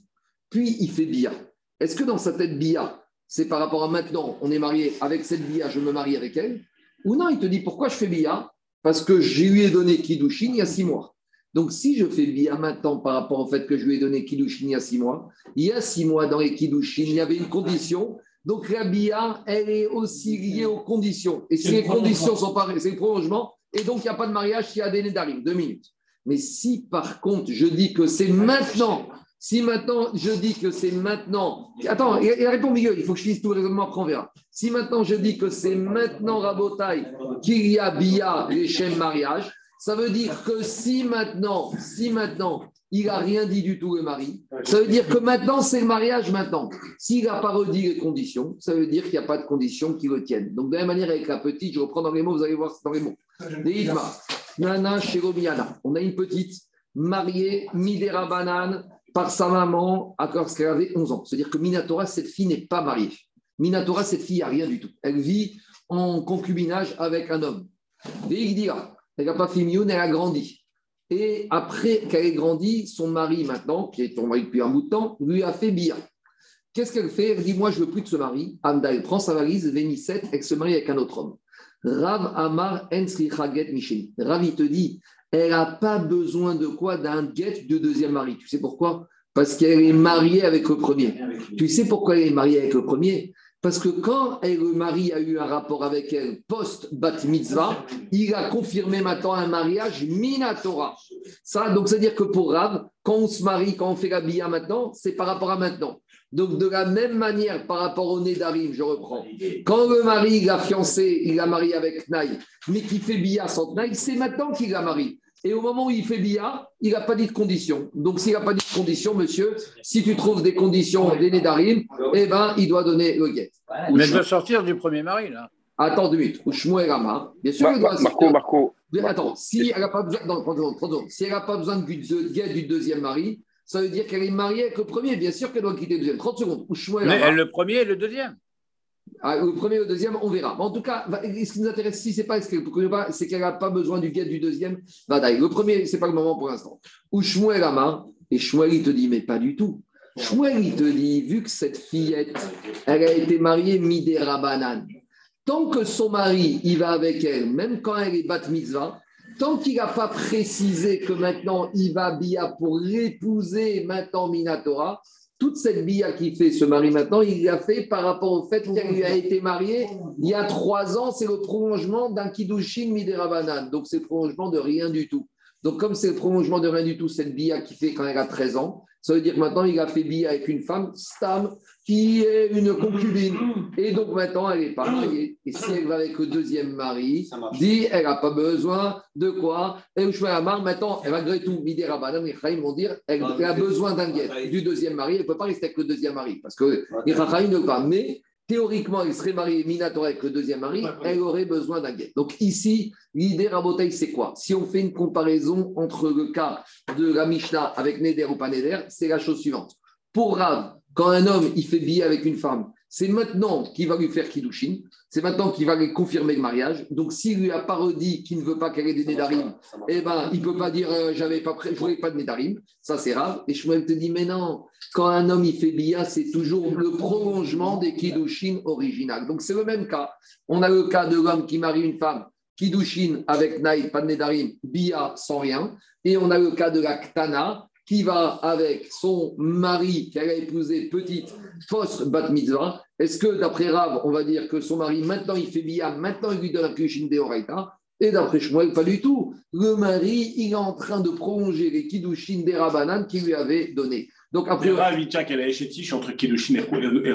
puis il fait bia, est-ce que dans sa tête bia, c'est par rapport à maintenant, on est marié avec cette bia, je me marie avec elle? Ou non, il te dit pourquoi je fais bia? Parce que je lui ai donné Kiddushin il y a six mois. Donc, si je fais bien maintenant par rapport au fait que je lui ai donné Kiddushin il y a six mois, il y a six mois dans les Kiddushin, il y avait une condition. Donc, la bia, elle est aussi liée aux conditions. Et si les conditions sont pareilles, c'est le prolongement. Et donc, il n'y a pas de mariage s'il y a des Nédarim. Deux minutes. Mais si par contre, je dis que c'est maintenant si maintenant je dis que c'est maintenant. Attends, il, répond milieu, il faut que je finisse tout le raisonnement, après on verra. Si maintenant je dis que c'est maintenant Rabotai qu'il y a Bia, les chaînes mariage, ça veut dire que si maintenant, si maintenant, il n'a rien dit du tout le mari, ça veut dire que maintenant c'est le mariage maintenant. S'il n'a pas redit les conditions, ça veut dire qu'il n'y a pas de conditions qui le tiennent. Donc de la même manière avec la petite, je reprends dans les mots, vous allez voir dans les mots. Nana On a une petite mariée, Midera Banane, par sa maman à lorsqu'elle avait 11 ans. C'est-à-dire que Minatora, cette fille n'est pas mariée. Minatora, cette fille n'a rien du tout. Elle vit en concubinage avec un homme. dira, elle n'a pas fait mieux, elle a grandi. Et après qu'elle ait grandi, son mari maintenant, qui est ton mari depuis un bout de temps, lui a fait bien. Qu'est-ce qu'elle fait? Elle dit Moi, je veux plus de ce mari. Amda, elle prend sa valise, Vénissette, elle se marie avec un autre homme. Rav Amar Chaget Michel. Rav, il te dit elle n'a pas besoin de quoi? D'un guet de deuxième mari. Tu sais pourquoi? Parce qu'elle est mariée avec le premier. Tu sais pourquoi elle est mariée avec le premier? Parce que quand elle, le mari a eu un rapport avec elle post-bat mitzvah, il a confirmé maintenant un mariage minatora. Ça, donc, c'est-à-dire que pour Rav, quand on se marie, quand on fait la bia maintenant, c'est par rapport à maintenant. Donc, de la même manière, par rapport au Nédarim, je reprends. Quand le mari, il a fiancé, il a marié avec Naï, mais qui fait bia sans Naï, c'est maintenant qu'il a marié. Et au moment où il fait bia, il n'a pas dit de conditions. Donc, s'il n'a pas dit de conditions, monsieur, si tu trouves des conditions des Nédarim, eh ben, il doit donner le guet. Mais il doit sortir du premier mari, là. Attends deux minutes. Ou Rama. Bien sûr, il doit Marco, Marco. Attends, si elle n'a pas besoin, si elle n'a pas besoin de guet du deuxième mari, ça veut dire qu'elle est mariée avec le premier. Bien sûr qu'elle doit quitter le deuxième. 30 secondes. Mais le premier et le deuxième. Ah, le premier et le deuxième, on verra. en tout cas, ce qui nous intéresse, si c'est pas, c'est qu'elle n'a pas besoin du guet du deuxième. Le premier, ce n'est pas le moment pour l'instant. Ou Shmuel Amar, et Shmuel, il te dit, mais pas du tout. Shmuel, il te dit, vu que cette fillette, elle a été mariée Midera Banan, tant que son mari, il va avec elle, même quand elle est bat mitzvah, tant qu'il n'a pas précisé que maintenant il va bia pour l'épouser maintenant Minatora, toute cette bia qui fait ce mari maintenant, il l'a fait par rapport au fait qu'elle a été mariée il y a trois ans. C'est le prolongement d'un Kiddushin Midera Donc, c'est le prolongement de rien du tout. Donc, comme c'est le prolongement de rien du tout, cette bia qui fait quand elle a 13 ans, ça veut dire que maintenant, il a fait bia avec une femme, Stam, qui est une concubine. Et donc maintenant, elle n'est pas mariée. Et si elle va avec le deuxième mari, dit, elle n'a pas besoin de quoi? Et Amar, maintenant, malgré tout, Midi Rabbanan, les Chaim vont dire, elle, a besoin d'un guet du deuxième mari. Elle ne peut pas rester avec le deuxième mari. Parce que les Chaim ne pas. Mais théoriquement, elle serait mariée Minatora avec le deuxième mari, elle aurait besoin d'un guet. Donc ici, l'idée Rabotaï, c'est quoi? Si on fait une comparaison entre le cas de la Mishnah avec Neder ou pas Neder, c'est la chose suivante. Pour Rav, quand un homme, il fait billet avec une femme, c'est maintenant qu'il va lui faire Kiddushin, c'est maintenant qu'il va lui confirmer le mariage. Donc, s'il lui a pas redit qu'il ne veut pas qu'elle ait des Nédarim, eh ben, il ne peut pas dire euh, j'avais pas je voulais pas de Nédarim. Ça, c'est grave. Et Shmuel te dit mais non, quand un homme il fait bia, c'est toujours le prolongement des Kiddushin original. Donc, c'est le même cas. On a le cas de l'homme qui marie une femme. Kiddushin avec Naïd, pas de Nédarim, Bia sans rien. Et on a le cas de la Ktana, qui va avec son mari qu'elle a épousé petite fausse bat mitzvah, est-ce que d'après Rav, on va dire que son mari, maintenant il fait bia, maintenant il lui donne un kushin de et d'après Shmuel, pas du tout. Le mari, il est en train de prolonger les kiddushin des rabanan qu'il lui avait donné. Donc après. Rav, il tient qu'elle est chétiche entre kiddushin et, et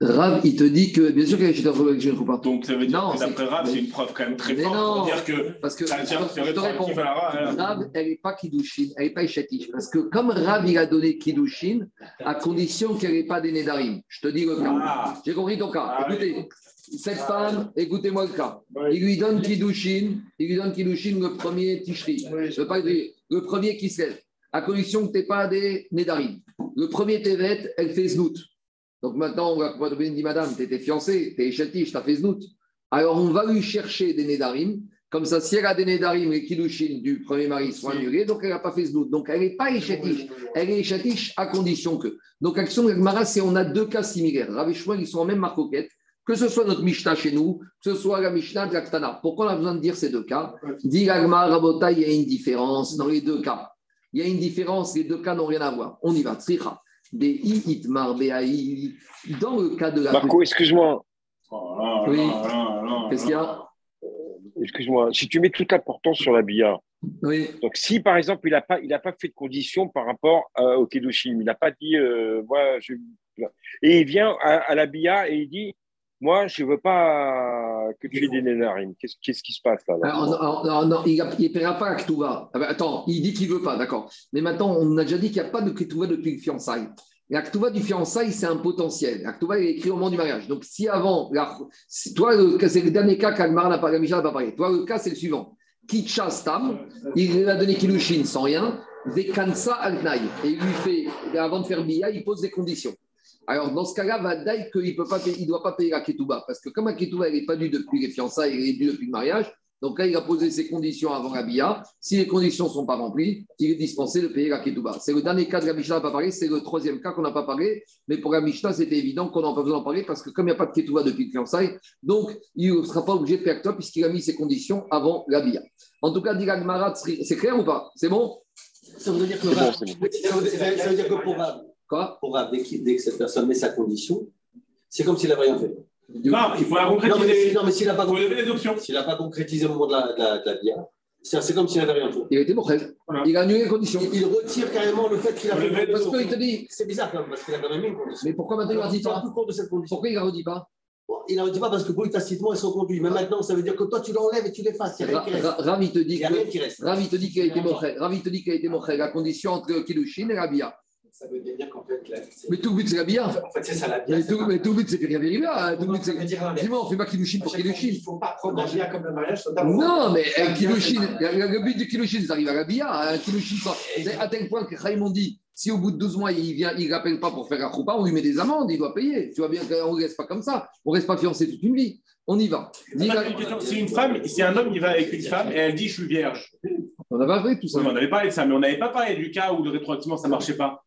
Rav, il te dit que, bien sûr qu'il y a Shita que je ne pas. Donc ça veut dire non, que d'après Rav, c'est une preuve quand même très forte non, pour dire que. Parce que ça, je te réponds. Rav, elle n'est pas Kiddushin, elle n'est pas Ishatish. Parce que comme Rav, il a donné Kiddushin, à condition qu'elle n'ait pas des Nedarim. Je te dis le cas. Ah. J'ai compris ton cas. Ah, Écoutez, cette femme, écoutez-moi le cas. Il lui donne Kiddushin, il lui donne Kiddushin le premier Tishri. Je veux pas dire, le premier qui se lève, à condition que tu n'aies pas des Nedarim. Le premier Tevet, elle fait Znout. Donc maintenant, on va te dire, madame, tu étais fiancée, tu es échatiche, tu as fait znout. Alors on va lui chercher des nédarim. Comme ça, si elle a des nédarim et kilouchine du premier mari sont annulés, donc elle n'a pas fait znout. Donc elle n'est pas échatiche. Elle est échatiche à condition que. Donc action de Gmara, c'est on a deux cas similaires. Rav ils sont en même marcoquette. Que ce soit notre Mishnah chez nous, que ce soit la Mishnah de la Pourquoi on a besoin de dire ces deux cas? Dit Gmara, Rabota, il y a une différence dans les deux cas. Il y a une différence, les deux cas n'ont rien à voir. On y va. Tzricha Dans le cas de la. Marco, excuse-moi. oui. Qu'est-ce qu'il y a Excuse-moi, si tu mets toute l'importance sur la BIA, oui. donc si par exemple il n'a pas, il pas fait de conditions par rapport euh, au Kedoshim, il n'a pas dit, euh, moi, je... et il vient à, la BIA et il dit, moi, je ne veux pas que tu aies des nénarim. Qu'est-ce qui se passe là, non, non, il ne paiera pas à Ketouva. Ah ben, attends, il dit qu'il ne veut pas, d'accord. Mais maintenant, on a déjà dit qu'il n'y a pas de Ketouva depuis le fiançailles. La Ketouva du fiançailles, c'est un potentiel. La Ketouva est écrit au moment du mariage. Donc, si avant, toi, c'est le dernier cas qu'Agmar n'a pas, n'a pas parlé. Toi, le cas, c'est le suivant. Kitcha Stam, il a donné Kilushin sans rien, Vekansa Alnaï. Et il lui fait, avant de faire Bia, il pose des conditions. Alors, dans ce cas-là, va dire qu'il ne doit pas payer la ketouba. Parce que comme la ketouba, elle n'est pas due depuis les fiançailles, elle est due depuis le mariage. Donc là, il a posé ses conditions avant la bia. Si les conditions ne sont pas remplies, il est dispensé de payer la ketouba. C'est le dernier cas de la Mishnah n'a pas parlé. C'est le troisième cas qu'on n'a pas parlé. Mais pour la Mishnah, c'était évident qu'on n'a pas besoin d'en parler parce que comme il n'y a pas de ketouba depuis le fiançailles, donc il ne sera pas obligé de payer puisqu'il a mis ses conditions avant la bia. En tout cas, dit c'est clair ou pas? C'est bon? Ça veut dire que, ça veut dire que pour Quoi? Dès, dès, que cette personne met sa condition, c'est comme s'il n'avait rien fait. Non, il faut la concrétiser. Non, mais, s'il n'a pas, concrétisé, pas concrétisé au moment de la, de la, de la bière, c'est comme s'il n'avait rien fait. Il a été mortel. Voilà. Il a annulé les conditions. Il, il, retire carrément le fait qu'il a fait. Parce qu'il te dit. C'est bizarre quand même, parce qu'il a quand même mis une condition. Mais pourquoi maintenant il ne redit pas compte de cette condition. Pourquoi il ne redit pas? Il ne redit pas parce que pour tacitement, ils sont conduits. Mais maintenant, ça veut dire que toi, tu l'enlèves et tu l'effaces. Ravi te dit qu'il a été. Ravi te dit qu'il a été mortel. La condition entre Kilushin et Rabia ça veut dire qu'en fait. mais tout le but, c'est la bia. En fait, c'est ça la bia. Mais tout, mais tout le but, c'est rien but, c'est. Dis-moi, on fait pas Kilushin pour Kilushin. Il ne faut pas prendre la bia comme le mariage. Non, mais Kilushin, le but du Kilushin, c'est d'arriver à la bia. Kilushin, à tel point que Raymond dit si au bout de 12 mois, il vient, il ne rappelle pas pour faire un choupa, on lui met des amendes, il doit payer. Tu vois bien qu'on ne reste pas comme ça. On ne reste pas fiancé toute une vie. On y va. Si une femme, si un homme qui va avec une femme et elle dit je suis vierge. On avait parlé tout ça. on avait parlé de ça, mais on n'avait pas parlé du cas où le rétroactivement ça ne marchait pas.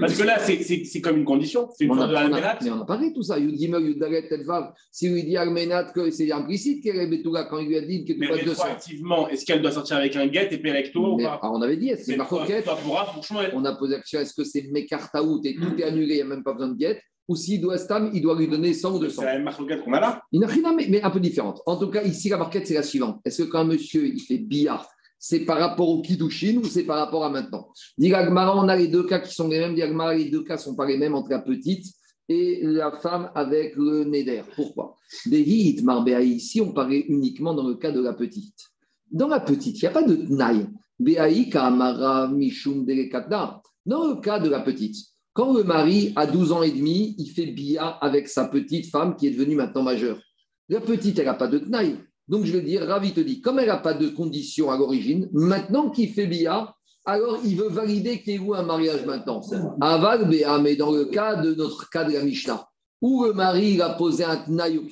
Parce que là, c'est comme une condition. C'est une on, a, de mais on a parlé de tout ça. Yudimel, Yudalet, Telvav. Si lui dit Almenat que c'est implicite qu'elle est Betouga quand il lui a dit que tu pas de Effectivement, est-ce qu'elle doit sortir avec un guet et payer avec toi ou pas On avait dit, c'est Marcoquette. On a posé la question est-ce que c'est Mekartaout et tout est annulé, il n'y a même pas besoin de guet? Ou s'il doit Stam, il doit lui donner 100 ou 200. C'est la même marquette qu'on a là Il n'a rien, mais, mais un peu différente. En tout cas, ici, la marquette, c'est la suivante. Est-ce que quand un monsieur il fait billard c'est par rapport au Kiddushin ou c'est par rapport à maintenant? Diragmara, on a les deux cas qui sont les mêmes. Diragmara, les deux cas sont pas les mêmes entre la petite et la femme avec le Neder. Pourquoi? Des ici, on parlait uniquement dans le cas de la petite. Dans la petite, il n'y a pas de Tnaï. Dans le cas de la petite, quand le mari a 12 ans et demi, il fait bia avec sa petite femme qui est devenue maintenant majeure. La petite, elle n'a pas de Tnaï. Donc je vais dire, Ravi te dit, comme elle n'a pas de condition à l'origine, maintenant qu'il fait Bia, alors il veut valider qu'il y ait un mariage maintenant? Aval Béa, mais dans le cas de notre cas de la Mishnah, où le mari a posé un tnaï au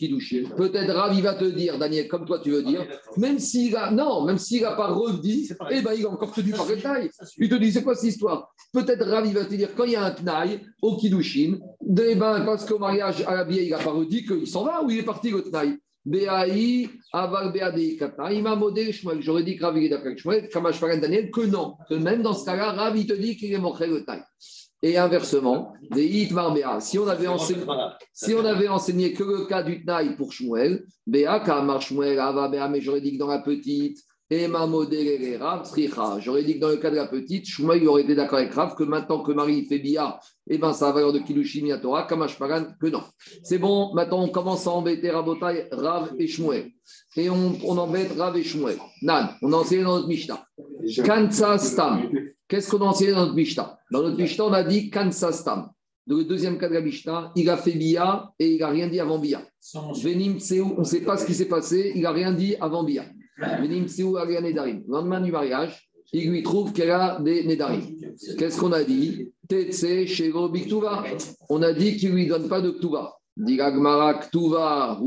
peut-être Ravi va te dire, Daniel, comme toi tu veux dire, même s'il a, non, même s'il n'a pas redit, eh ben, il a encore tenu par le tnaï. Il te dit, c'est quoi cette histoire? Peut-être Ravi va te dire, quand il y a un tnaï au Kiddushin, eh ben, parce qu'au mariage à la Bia, il n'a pas redit qu'il s'en va ou il est parti le tnaï. BAI, Aval BADI, Katna. Il m'a modé Shmuel. J'aurais dit que Ravi est avec Shmuel, Kamash Daniel, que non. Que même dans ce cas-là, Ravi te dit qu'il est montré le taille. Et inversement, si on avait enseigné, si on avait enseigné que le cas du Tnaï pour Shmuel, Béa, Kamar Shmuel, Ava, Béa, mais j'aurais dit que dans la petite, J'aurais dit que dans le cas de la petite, Shmuel aurait été d'accord avec Rav que maintenant que Marie fait Bia, eh ben, ça a valeur de Kilushim Torah, Kamash Pagan, que non. C'est bon, maintenant on commence à embêter Rabotai, Rav et Shmuel. Et on, on embête Rav et Shmuel. Nan, on a enseigné dans notre Mishnah. Kansa Stam. Qu'est-ce qu'on a enseigné dans notre Mishnah? Dans notre Mishnah, on a dit Kansa Stam. Dans le deuxième cas de la Mishnah, il a fait Bia et il n'a rien dit avant Bia. Venim on ne sait pas ce qui s'est passé, il n'a rien dit avant Bia. Le lendemain du mariage, il lui trouve qu'elle a des Nedarim. Qu'est-ce qu'on a dit? Shego Biktuva. On a dit qu'il ne lui donne pas de Ktuva. Ktuva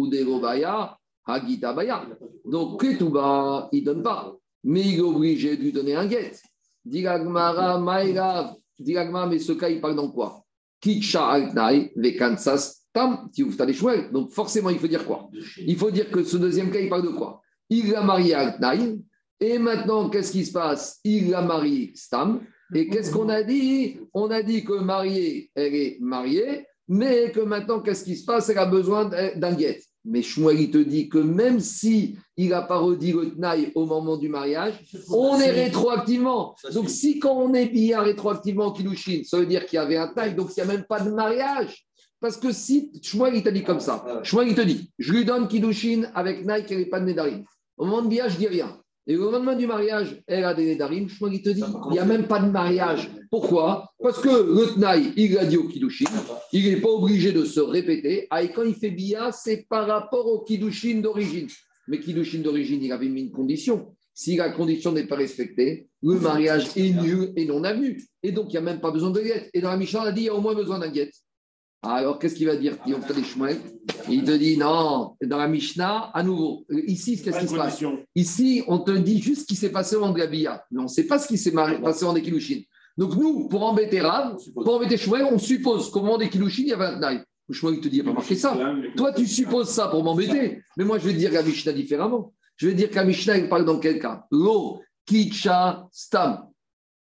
Hagita Baya. Donc Ketuba, il ne donne pas. Mais il est obligé de lui donner un guet. Maïrav. Mais ce cas, il parle dans quoi? Tam, Donc forcément, il faut dire quoi? Il faut dire que ce deuxième cas, il parle de quoi? Il l'a marié Altnaï. Et maintenant, qu'est-ce qui se passe? Il l'a marié Stam. Et qu'est-ce qu'on a dit? On a dit que mariée, elle est mariée, mais que maintenant, qu'est-ce qui se passe? Elle a besoin d'un guet. Mais Shmuel, il te dit que même si il n'a pas redit le Tnaï au moment du mariage, on est rétroactivement. Donc, si quand on est bien rétroactivement Kilushin, ça veut dire qu'il y avait un Tnaï, donc il n'y a même pas de mariage. Parce que si Shmuel, il t'a dit comme ça, Shmuel, il te dit, je lui donne Kilushin avec Naï qui n'avait pas de Nédarim. Au moment du mariage, je dis rien. Et au lendemain du mariage, elle a des. Shmuel, il te dit, il n'y a même pas de mariage. Pourquoi? Parce que le Tnaï, il a dit au Kiddushin, il n'est pas obligé de se répéter. Ah, et quand il fait Bia, c'est par rapport au Kiddushin d'origine. Mais Kiddushin d'origine, il avait mis une condition. Si la condition n'est pas respectée, le mariage est nul et non avenu. Et donc, il n'y a même pas besoin de guette. Et dans la Mishnah, on a dit, il y a au moins besoin d'un guette. Alors, qu'est-ce qu'il va dire Il te dit non, dans la Mishnah, à nouveau, ici, qu'est-ce qui se passe? Ici, on te dit juste ce qui s'est passé en Gabia, mais on ne sait pas ce qui s'est passé en Ekilushin. Donc, nous, pour embêter Rav, pour embêter Shmuel, on suppose qu'au moment des Kilushin, il y avait un Tnaï. Shmuel, il te dit, il n'y a pas marqué ça. Toi, tu supposes ça pour m'embêter. Mais moi, je vais dire la Mishnah différemment. Je vais dire que la Mishnah, il parle dans quel cas? Lo, Kicha, Stam.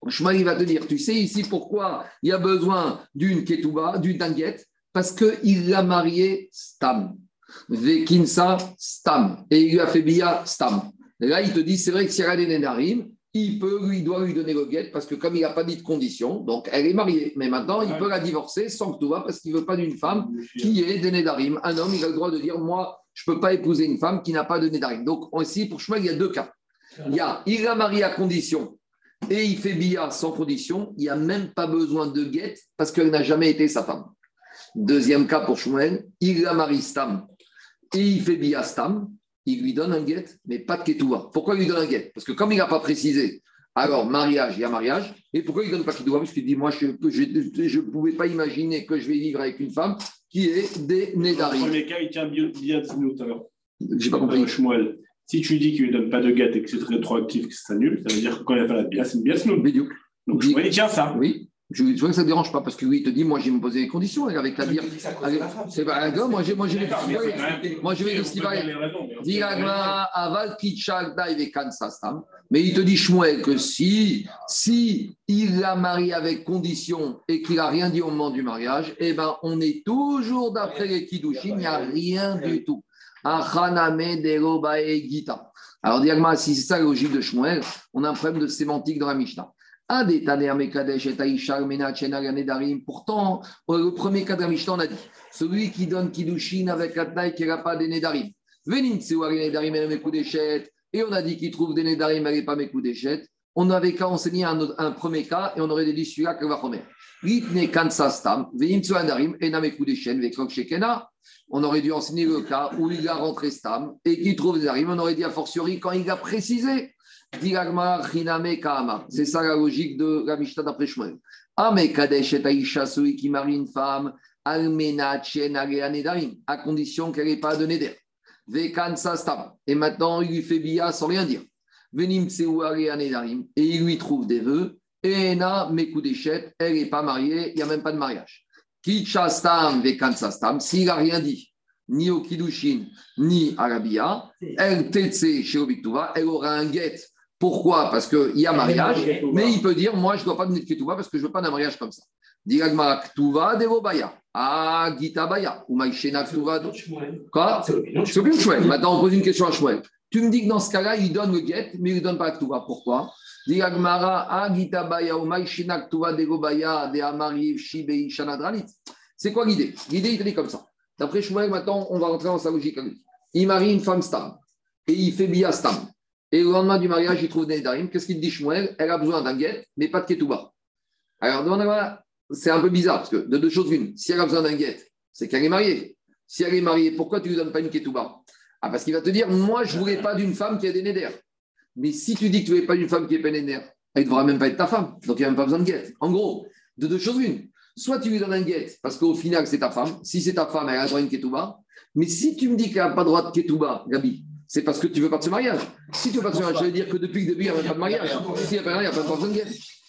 Shmuel, il va te dire, tu sais ici pourquoi il y a besoin d'une Ketouba, d'une dinguette? Parce qu'il l'a marié Stam. Vekinsa, Stam. Et il lui a fait Bia, Stam. Et là, il te dit, c'est vrai que Sierra Nenarim, il peut, lui, doit lui donner le guet parce que comme il n'a pas dit de condition, donc elle est mariée. Mais maintenant, il peut la divorcer sans que tout va parce qu'il ne veut pas d'une femme qui est de Nédarim. Un homme, il a le droit de dire Moi, je ne peux pas épouser une femme qui n'a pas de Nédarim. Donc, ici, pour Shmuel, il y a deux cas. Il y a il l'a marié à condition et il fait bia sans condition. Il n'y a même pas besoin de guet parce qu'elle n'a jamais été sa femme. Deuxième cas pour Shmuel il la marie Stam et il fait bia Stam il lui donne un guet, mais pas de ketouva. Pourquoi il lui donne un guet Parce que comme il n'a pas précisé, alors mariage, il y a mariage. Et pourquoi il ne donne pas ketouva Parce qu'il dit, moi, je ne pouvais pas imaginer que je vais vivre avec une femme qui est des Nédarim. Dans le premier cas, il tient bien 10 minutes alors. J'ai pas compris. Shmuel. Si tu dis qu'il ne lui donne pas de guet et que c'est rétroactif, que c'est nul, ça veut dire que quand il n'y a pas la bia, c'est une bia Donc Shmuel, il tient ça. Oui. Je, vois que ça ne dérange pas parce que oui, il te dit, moi j'ai me posé des conditions avec la bière. C'est pas un gars, moi j'ai moi j'ai moi je vais aval Mais il te dit Shmuel que si si il l'a marié avec condition et qu'il a rien dit au moment du mariage, eh ben on est toujours d'après les kiddushin, il n'y a rien du tout. Alors Diagma, si c'est ça la logique de Shmuel, on a un problème de sémantique dans la Mishnah. Pourtant, le premier cas de la Mishnah, on a dit celui qui donne Kiddushin avec Atnaï qui n'a pas des Nedarim. Et on a dit qu'il trouve des Nedarim, mais pas d'échette. On avait qu'à enseigner un, premier cas et on aurait dit celui-là remettre. On aurait dû enseigner le cas où il a rentré Stam et qu'il trouve des Nedarim. On aurait dit a fortiori quand il a précisé. C'est ça la logique de la Mishnah d'après Shmuel. Ame Kadesh et Aïcha, celui qui marie une femme, Almena à condition qu'elle n'ait pas de Neder. Vekan Sastam. Et maintenant, il lui fait bia sans rien dire. Venim Et il lui trouve des vœux. Et na Mekudeshet, elle n'est pas mariée, il n'y a même pas de mariage. Kichastam Vekan Sastam. S'il n'a rien dit, ni au Kidushin, ni à la Bia, elle tetse chez elle aura un guet pourquoi? Parce qu'il y a mariage, mais il peut dire Moi, je ne dois pas donner de ketouva parce que je ne veux pas d'un mariage comme ça. Diragma Ktuva Devobaya. Ah, Gita Baya. Ou Maïchena Ktuva. Quoi? C'est le. Maintenant, on pose une question à Shmuel. Tu me dis que dans ce cas-là, il donne le get, mais il ne donne pas Ktuva. Pourquoi? C'est quoi l'idée? L'idée, il te dit comme ça. D'après Shmuel, maintenant, on va rentrer dans sa logique. Il marie une femme stam et il fait bia stam. Et le lendemain du mariage, il trouve des darim. Qu'est-ce qu'il dit Shmuel? Elle a besoin d'un guet, mais pas de ketouba. Alors, c'est un peu bizarre parce que de deux choses une. Si elle a besoin d'un guet, c'est qu'elle est mariée. Si elle est mariée, pourquoi tu ne lui donnes pas une ketouba? Ah, parce qu'il va te dire Moi, je ne voulais pas d'une femme qui a des nédères. Mais si tu dis que tu ne voulais pas d'une femme qui est nédères, elle ne devra même pas être ta femme. Donc, il n'y a même pas besoin de guet. En gros, de deux choses une. Soit tu lui donnes un guet parce qu'au final, c'est ta femme. Si c'est ta femme, elle a droit à une ketouba. Mais si tu me dis qu'elle n'a pas droit de ketouba, Gabi, c'est parce que tu veux pas de ce mariage. Si tu veux pas de ce mariage, je veux dire que depuis le début, il n'y a pas de mariage. S'il n'y a pas de mariage, il n'y a pas besoin de guet.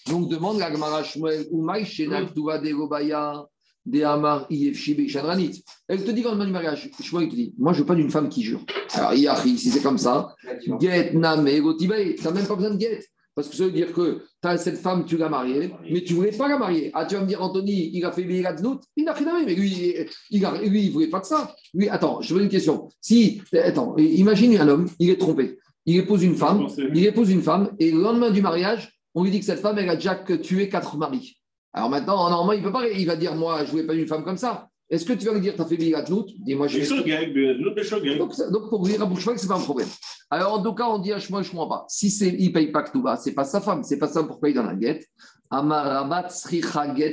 Donc demande la Gemara Shmuel ou Shenak de Gobaya de Amar. Elle te dit quand même du mariage, Shmuel te dit, moi je veux pas d'une femme qui jure. Alors, Yahi, si c'est comme ça, Get Name Gotibae, tu n'as même pas besoin de Get. Parce que ça veut dire que tu as cette femme, tu l'as mariée, mais tu ne voulais pas la marier. Ah, tu vas me dire, Anthony, il a fait Biradnout Il n'a rien à mais lui, il ne il voulait pas de ça. Lui, attends, je veux une question. Si, attends, imagine un homme, il est trompé. Il épouse une femme, il épouse une femme, et le lendemain du mariage, on lui dit que cette femme, elle a déjà tué quatre maris. Alors maintenant, normalement, il peut pas, il va dire, moi, je ne voulais pas d'une femme comme ça. Est-ce que tu vas lui dire, tu as fait Biradnout Dis-moi, je vais. Donc, donc, pour dire à Bouchouak, ce n'est pas un problème. Alors, en tout cas, on dit à Shmuel, je ne comprends pas. Si il ne paye pas Ktouba, ce n'est pas sa femme, ce n'est pas ça pourquoi il donne un guet. Amarabat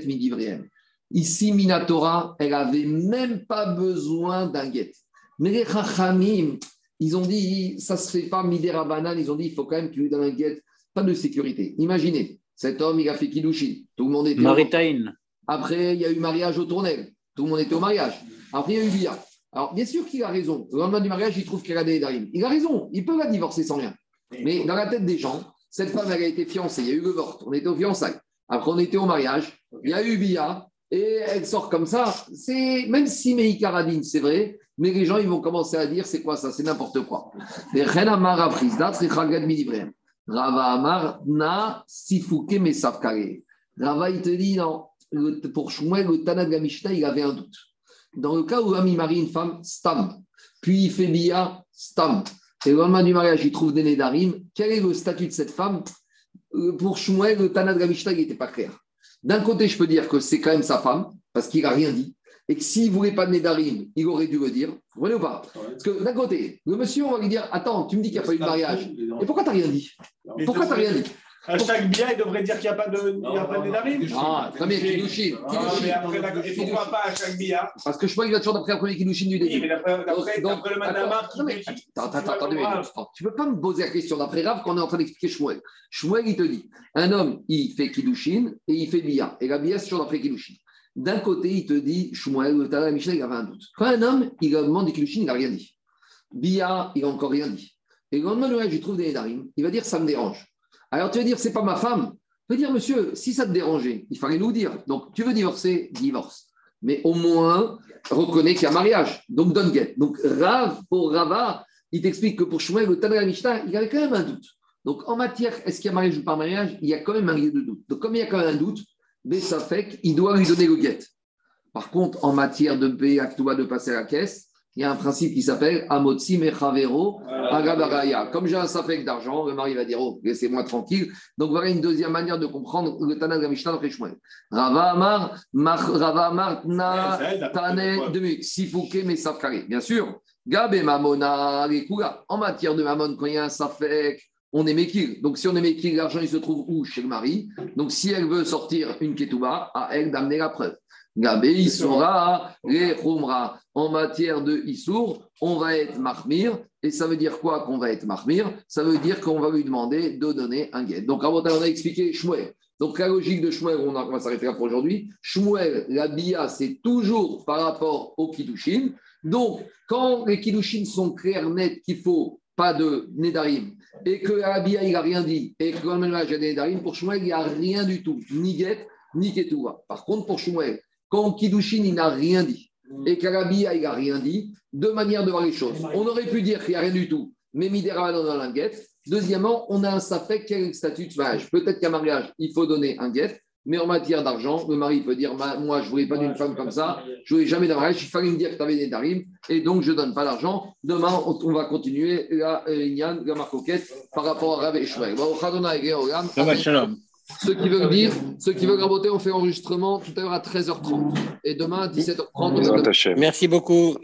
Midivriem. Ici, Minatora, elle n'avait même pas besoin d'un guet. Mais les Chachamim, ils ont dit, ça ne se fait pas Midera Banane, ils ont dit, il faut quand même qu'il lui donne un guet, pas de sécurité. Imaginez, cet homme, il a fait Kidushin, tout le monde était. Maritain. Après, il y a eu mariage au tournel. Tout le monde était au mariage. Après, il y a eu Bia. Alors, bien sûr qu'il a raison. Le lendemain du mariage, il trouve qu'elle a des darim. Il a raison. Il peut la divorcer sans rien. Mais dans la tête des gens, cette femme, elle a été fiancée. Il y a eu le vort. On était au fiançailles. Après, on était au mariage. Il y a eu Bia. Et elle sort comme ça. C'est Même si Meïkaradine, c'est vrai, mais les gens, ils vont commencer à dire c'est quoi ça? C'est n'importe quoi. Rava Amar na sifuke Rava, il te dit non pour Shmuel, le Tana de il avait un doute. Dans le cas où l'homme marie une femme, stam, puis il fait bia, stam, et le lendemain du mariage, il trouve des Nédarim, quel est le statut de cette femme? Euh, Pour Shmuel, le Tana de il n'était pas clair. D'un côté, je peux dire que c'est quand même sa femme, parce qu'il n'a rien dit, et que s'il ne voulait pas de Nédarim, il aurait dû le dire. Vous voyez ou pas Parce que d'un côté, le monsieur, on va lui dire Attends, tu me dis qu'il n'y a pas eu de mariage. Et pourquoi tu n'as rien dit Pourquoi tu n'as rien dit à chaque bien, il devrait dire qu'il n'y a pas de Nédarim. Ah, très bien, Kidushin. Et pourquoi pas à chaque bia Parce que je crois qu'il va toujours d'après le premier Kidushin du début. Oui, mais d'après le qui Attends, attends, attends. Tu ne peux pas me poser la question d'après Rav qu'on est en train d'expliquer Shmuel. Shmuel, il te dit un homme, il fait Kidushin et il fait bia. Et la bia, c'est toujours d'après Kidushin. D'un côté, il te dit, Shmuel, le Michel, il avait un doute. Quand un homme, il demande des Kidushin, il n'a rien dit. Bia, il n'a encore rien dit. Et le lendemain, le il trouve des Nédarim. Il va dire, ça me dérange. Alors tu vas dire, c'est pas ma femme. Tu vas dire, monsieur, si ça te dérangeait, il fallait nous dire. Donc tu veux divorcer, divorce. Mais au moins, reconnais qu'il y a mariage. Donc donne guette. Donc Rav, pour Rava, il t'explique que pour Shmuel, le Tanakh Mishnah, il avait quand même un doute. Donc en matière, est-ce qu'il y a mariage ou pas mariage Il y a quand même un de doute. Donc comme il y a quand même un doute, fait qu'il doit lui donner le guette. Par contre, en matière de payer de passer à la caisse, il y a un principe qui s'appelle Amotsi Mechavero Agabaraya. Comme j'ai un safek d'argent, le mari va dire Oh, laissez-moi tranquille. Donc voilà une deuxième manière de comprendre le Tana de Mishnah dans Rava Amar, Rava Amar, Na, Tane, Sifuke, Mesafkare. Bien sûr, Gabe Mamona, En matière de Mamon, quand il y a un safek, on est Mekil. Donc, si on est Mekil, l'argent, il se trouve où Chez le mari? Donc, si elle veut sortir une Ketouba, à elle d'amener la preuve. Gabé Issoura, les En matière de Issour, on va être Mahmir. Et ça veut dire quoi qu'on va être Mahmir Ça veut dire qu'on va lui demander de donner un guet. Donc, avant, on a expliqué Shmuel. Donc, la logique de Shmuel, on, va s'arrêter là pour aujourd'hui. Shmuel, la Bia, c'est toujours par rapport au Kiddushin. Donc, quand les Kiddushin sont clairs, nets, qu'il faut pas de Nedarim, et que la Bia, il n'a rien dit, et que Nedarim, pour Shmuel, il n'y a rien du tout, ni guet, ni Ketouva. Par contre, pour Shmuel, quand Kiddushin, il n'a rien dit, mm. et qu'Arabia, il n'a rien dit, deux manières de voir les choses. On aurait pu dire qu'il n'y a rien du tout, mais Midera dans la guette. Deuxièmement, on a un safek, quel statut de mariage Peut-être qu'à mariage, il faut donner un guet. Mais en matière d'argent, le mari peut dire Moi, je ne voulais pas d'une femme comme ça, je ne voulais jamais d'un il fallait me dire que tu avais des darim, et donc je ne donne pas l'argent. Demain, on, va continuer. La Inyan, la marcoquette par rapport à Rav et Shmuel. Ce qui veut dire, ceux qui veulent raboter, on fait enregistrement tout à l'heure à 13h30 et demain à 17h30. Merci beaucoup.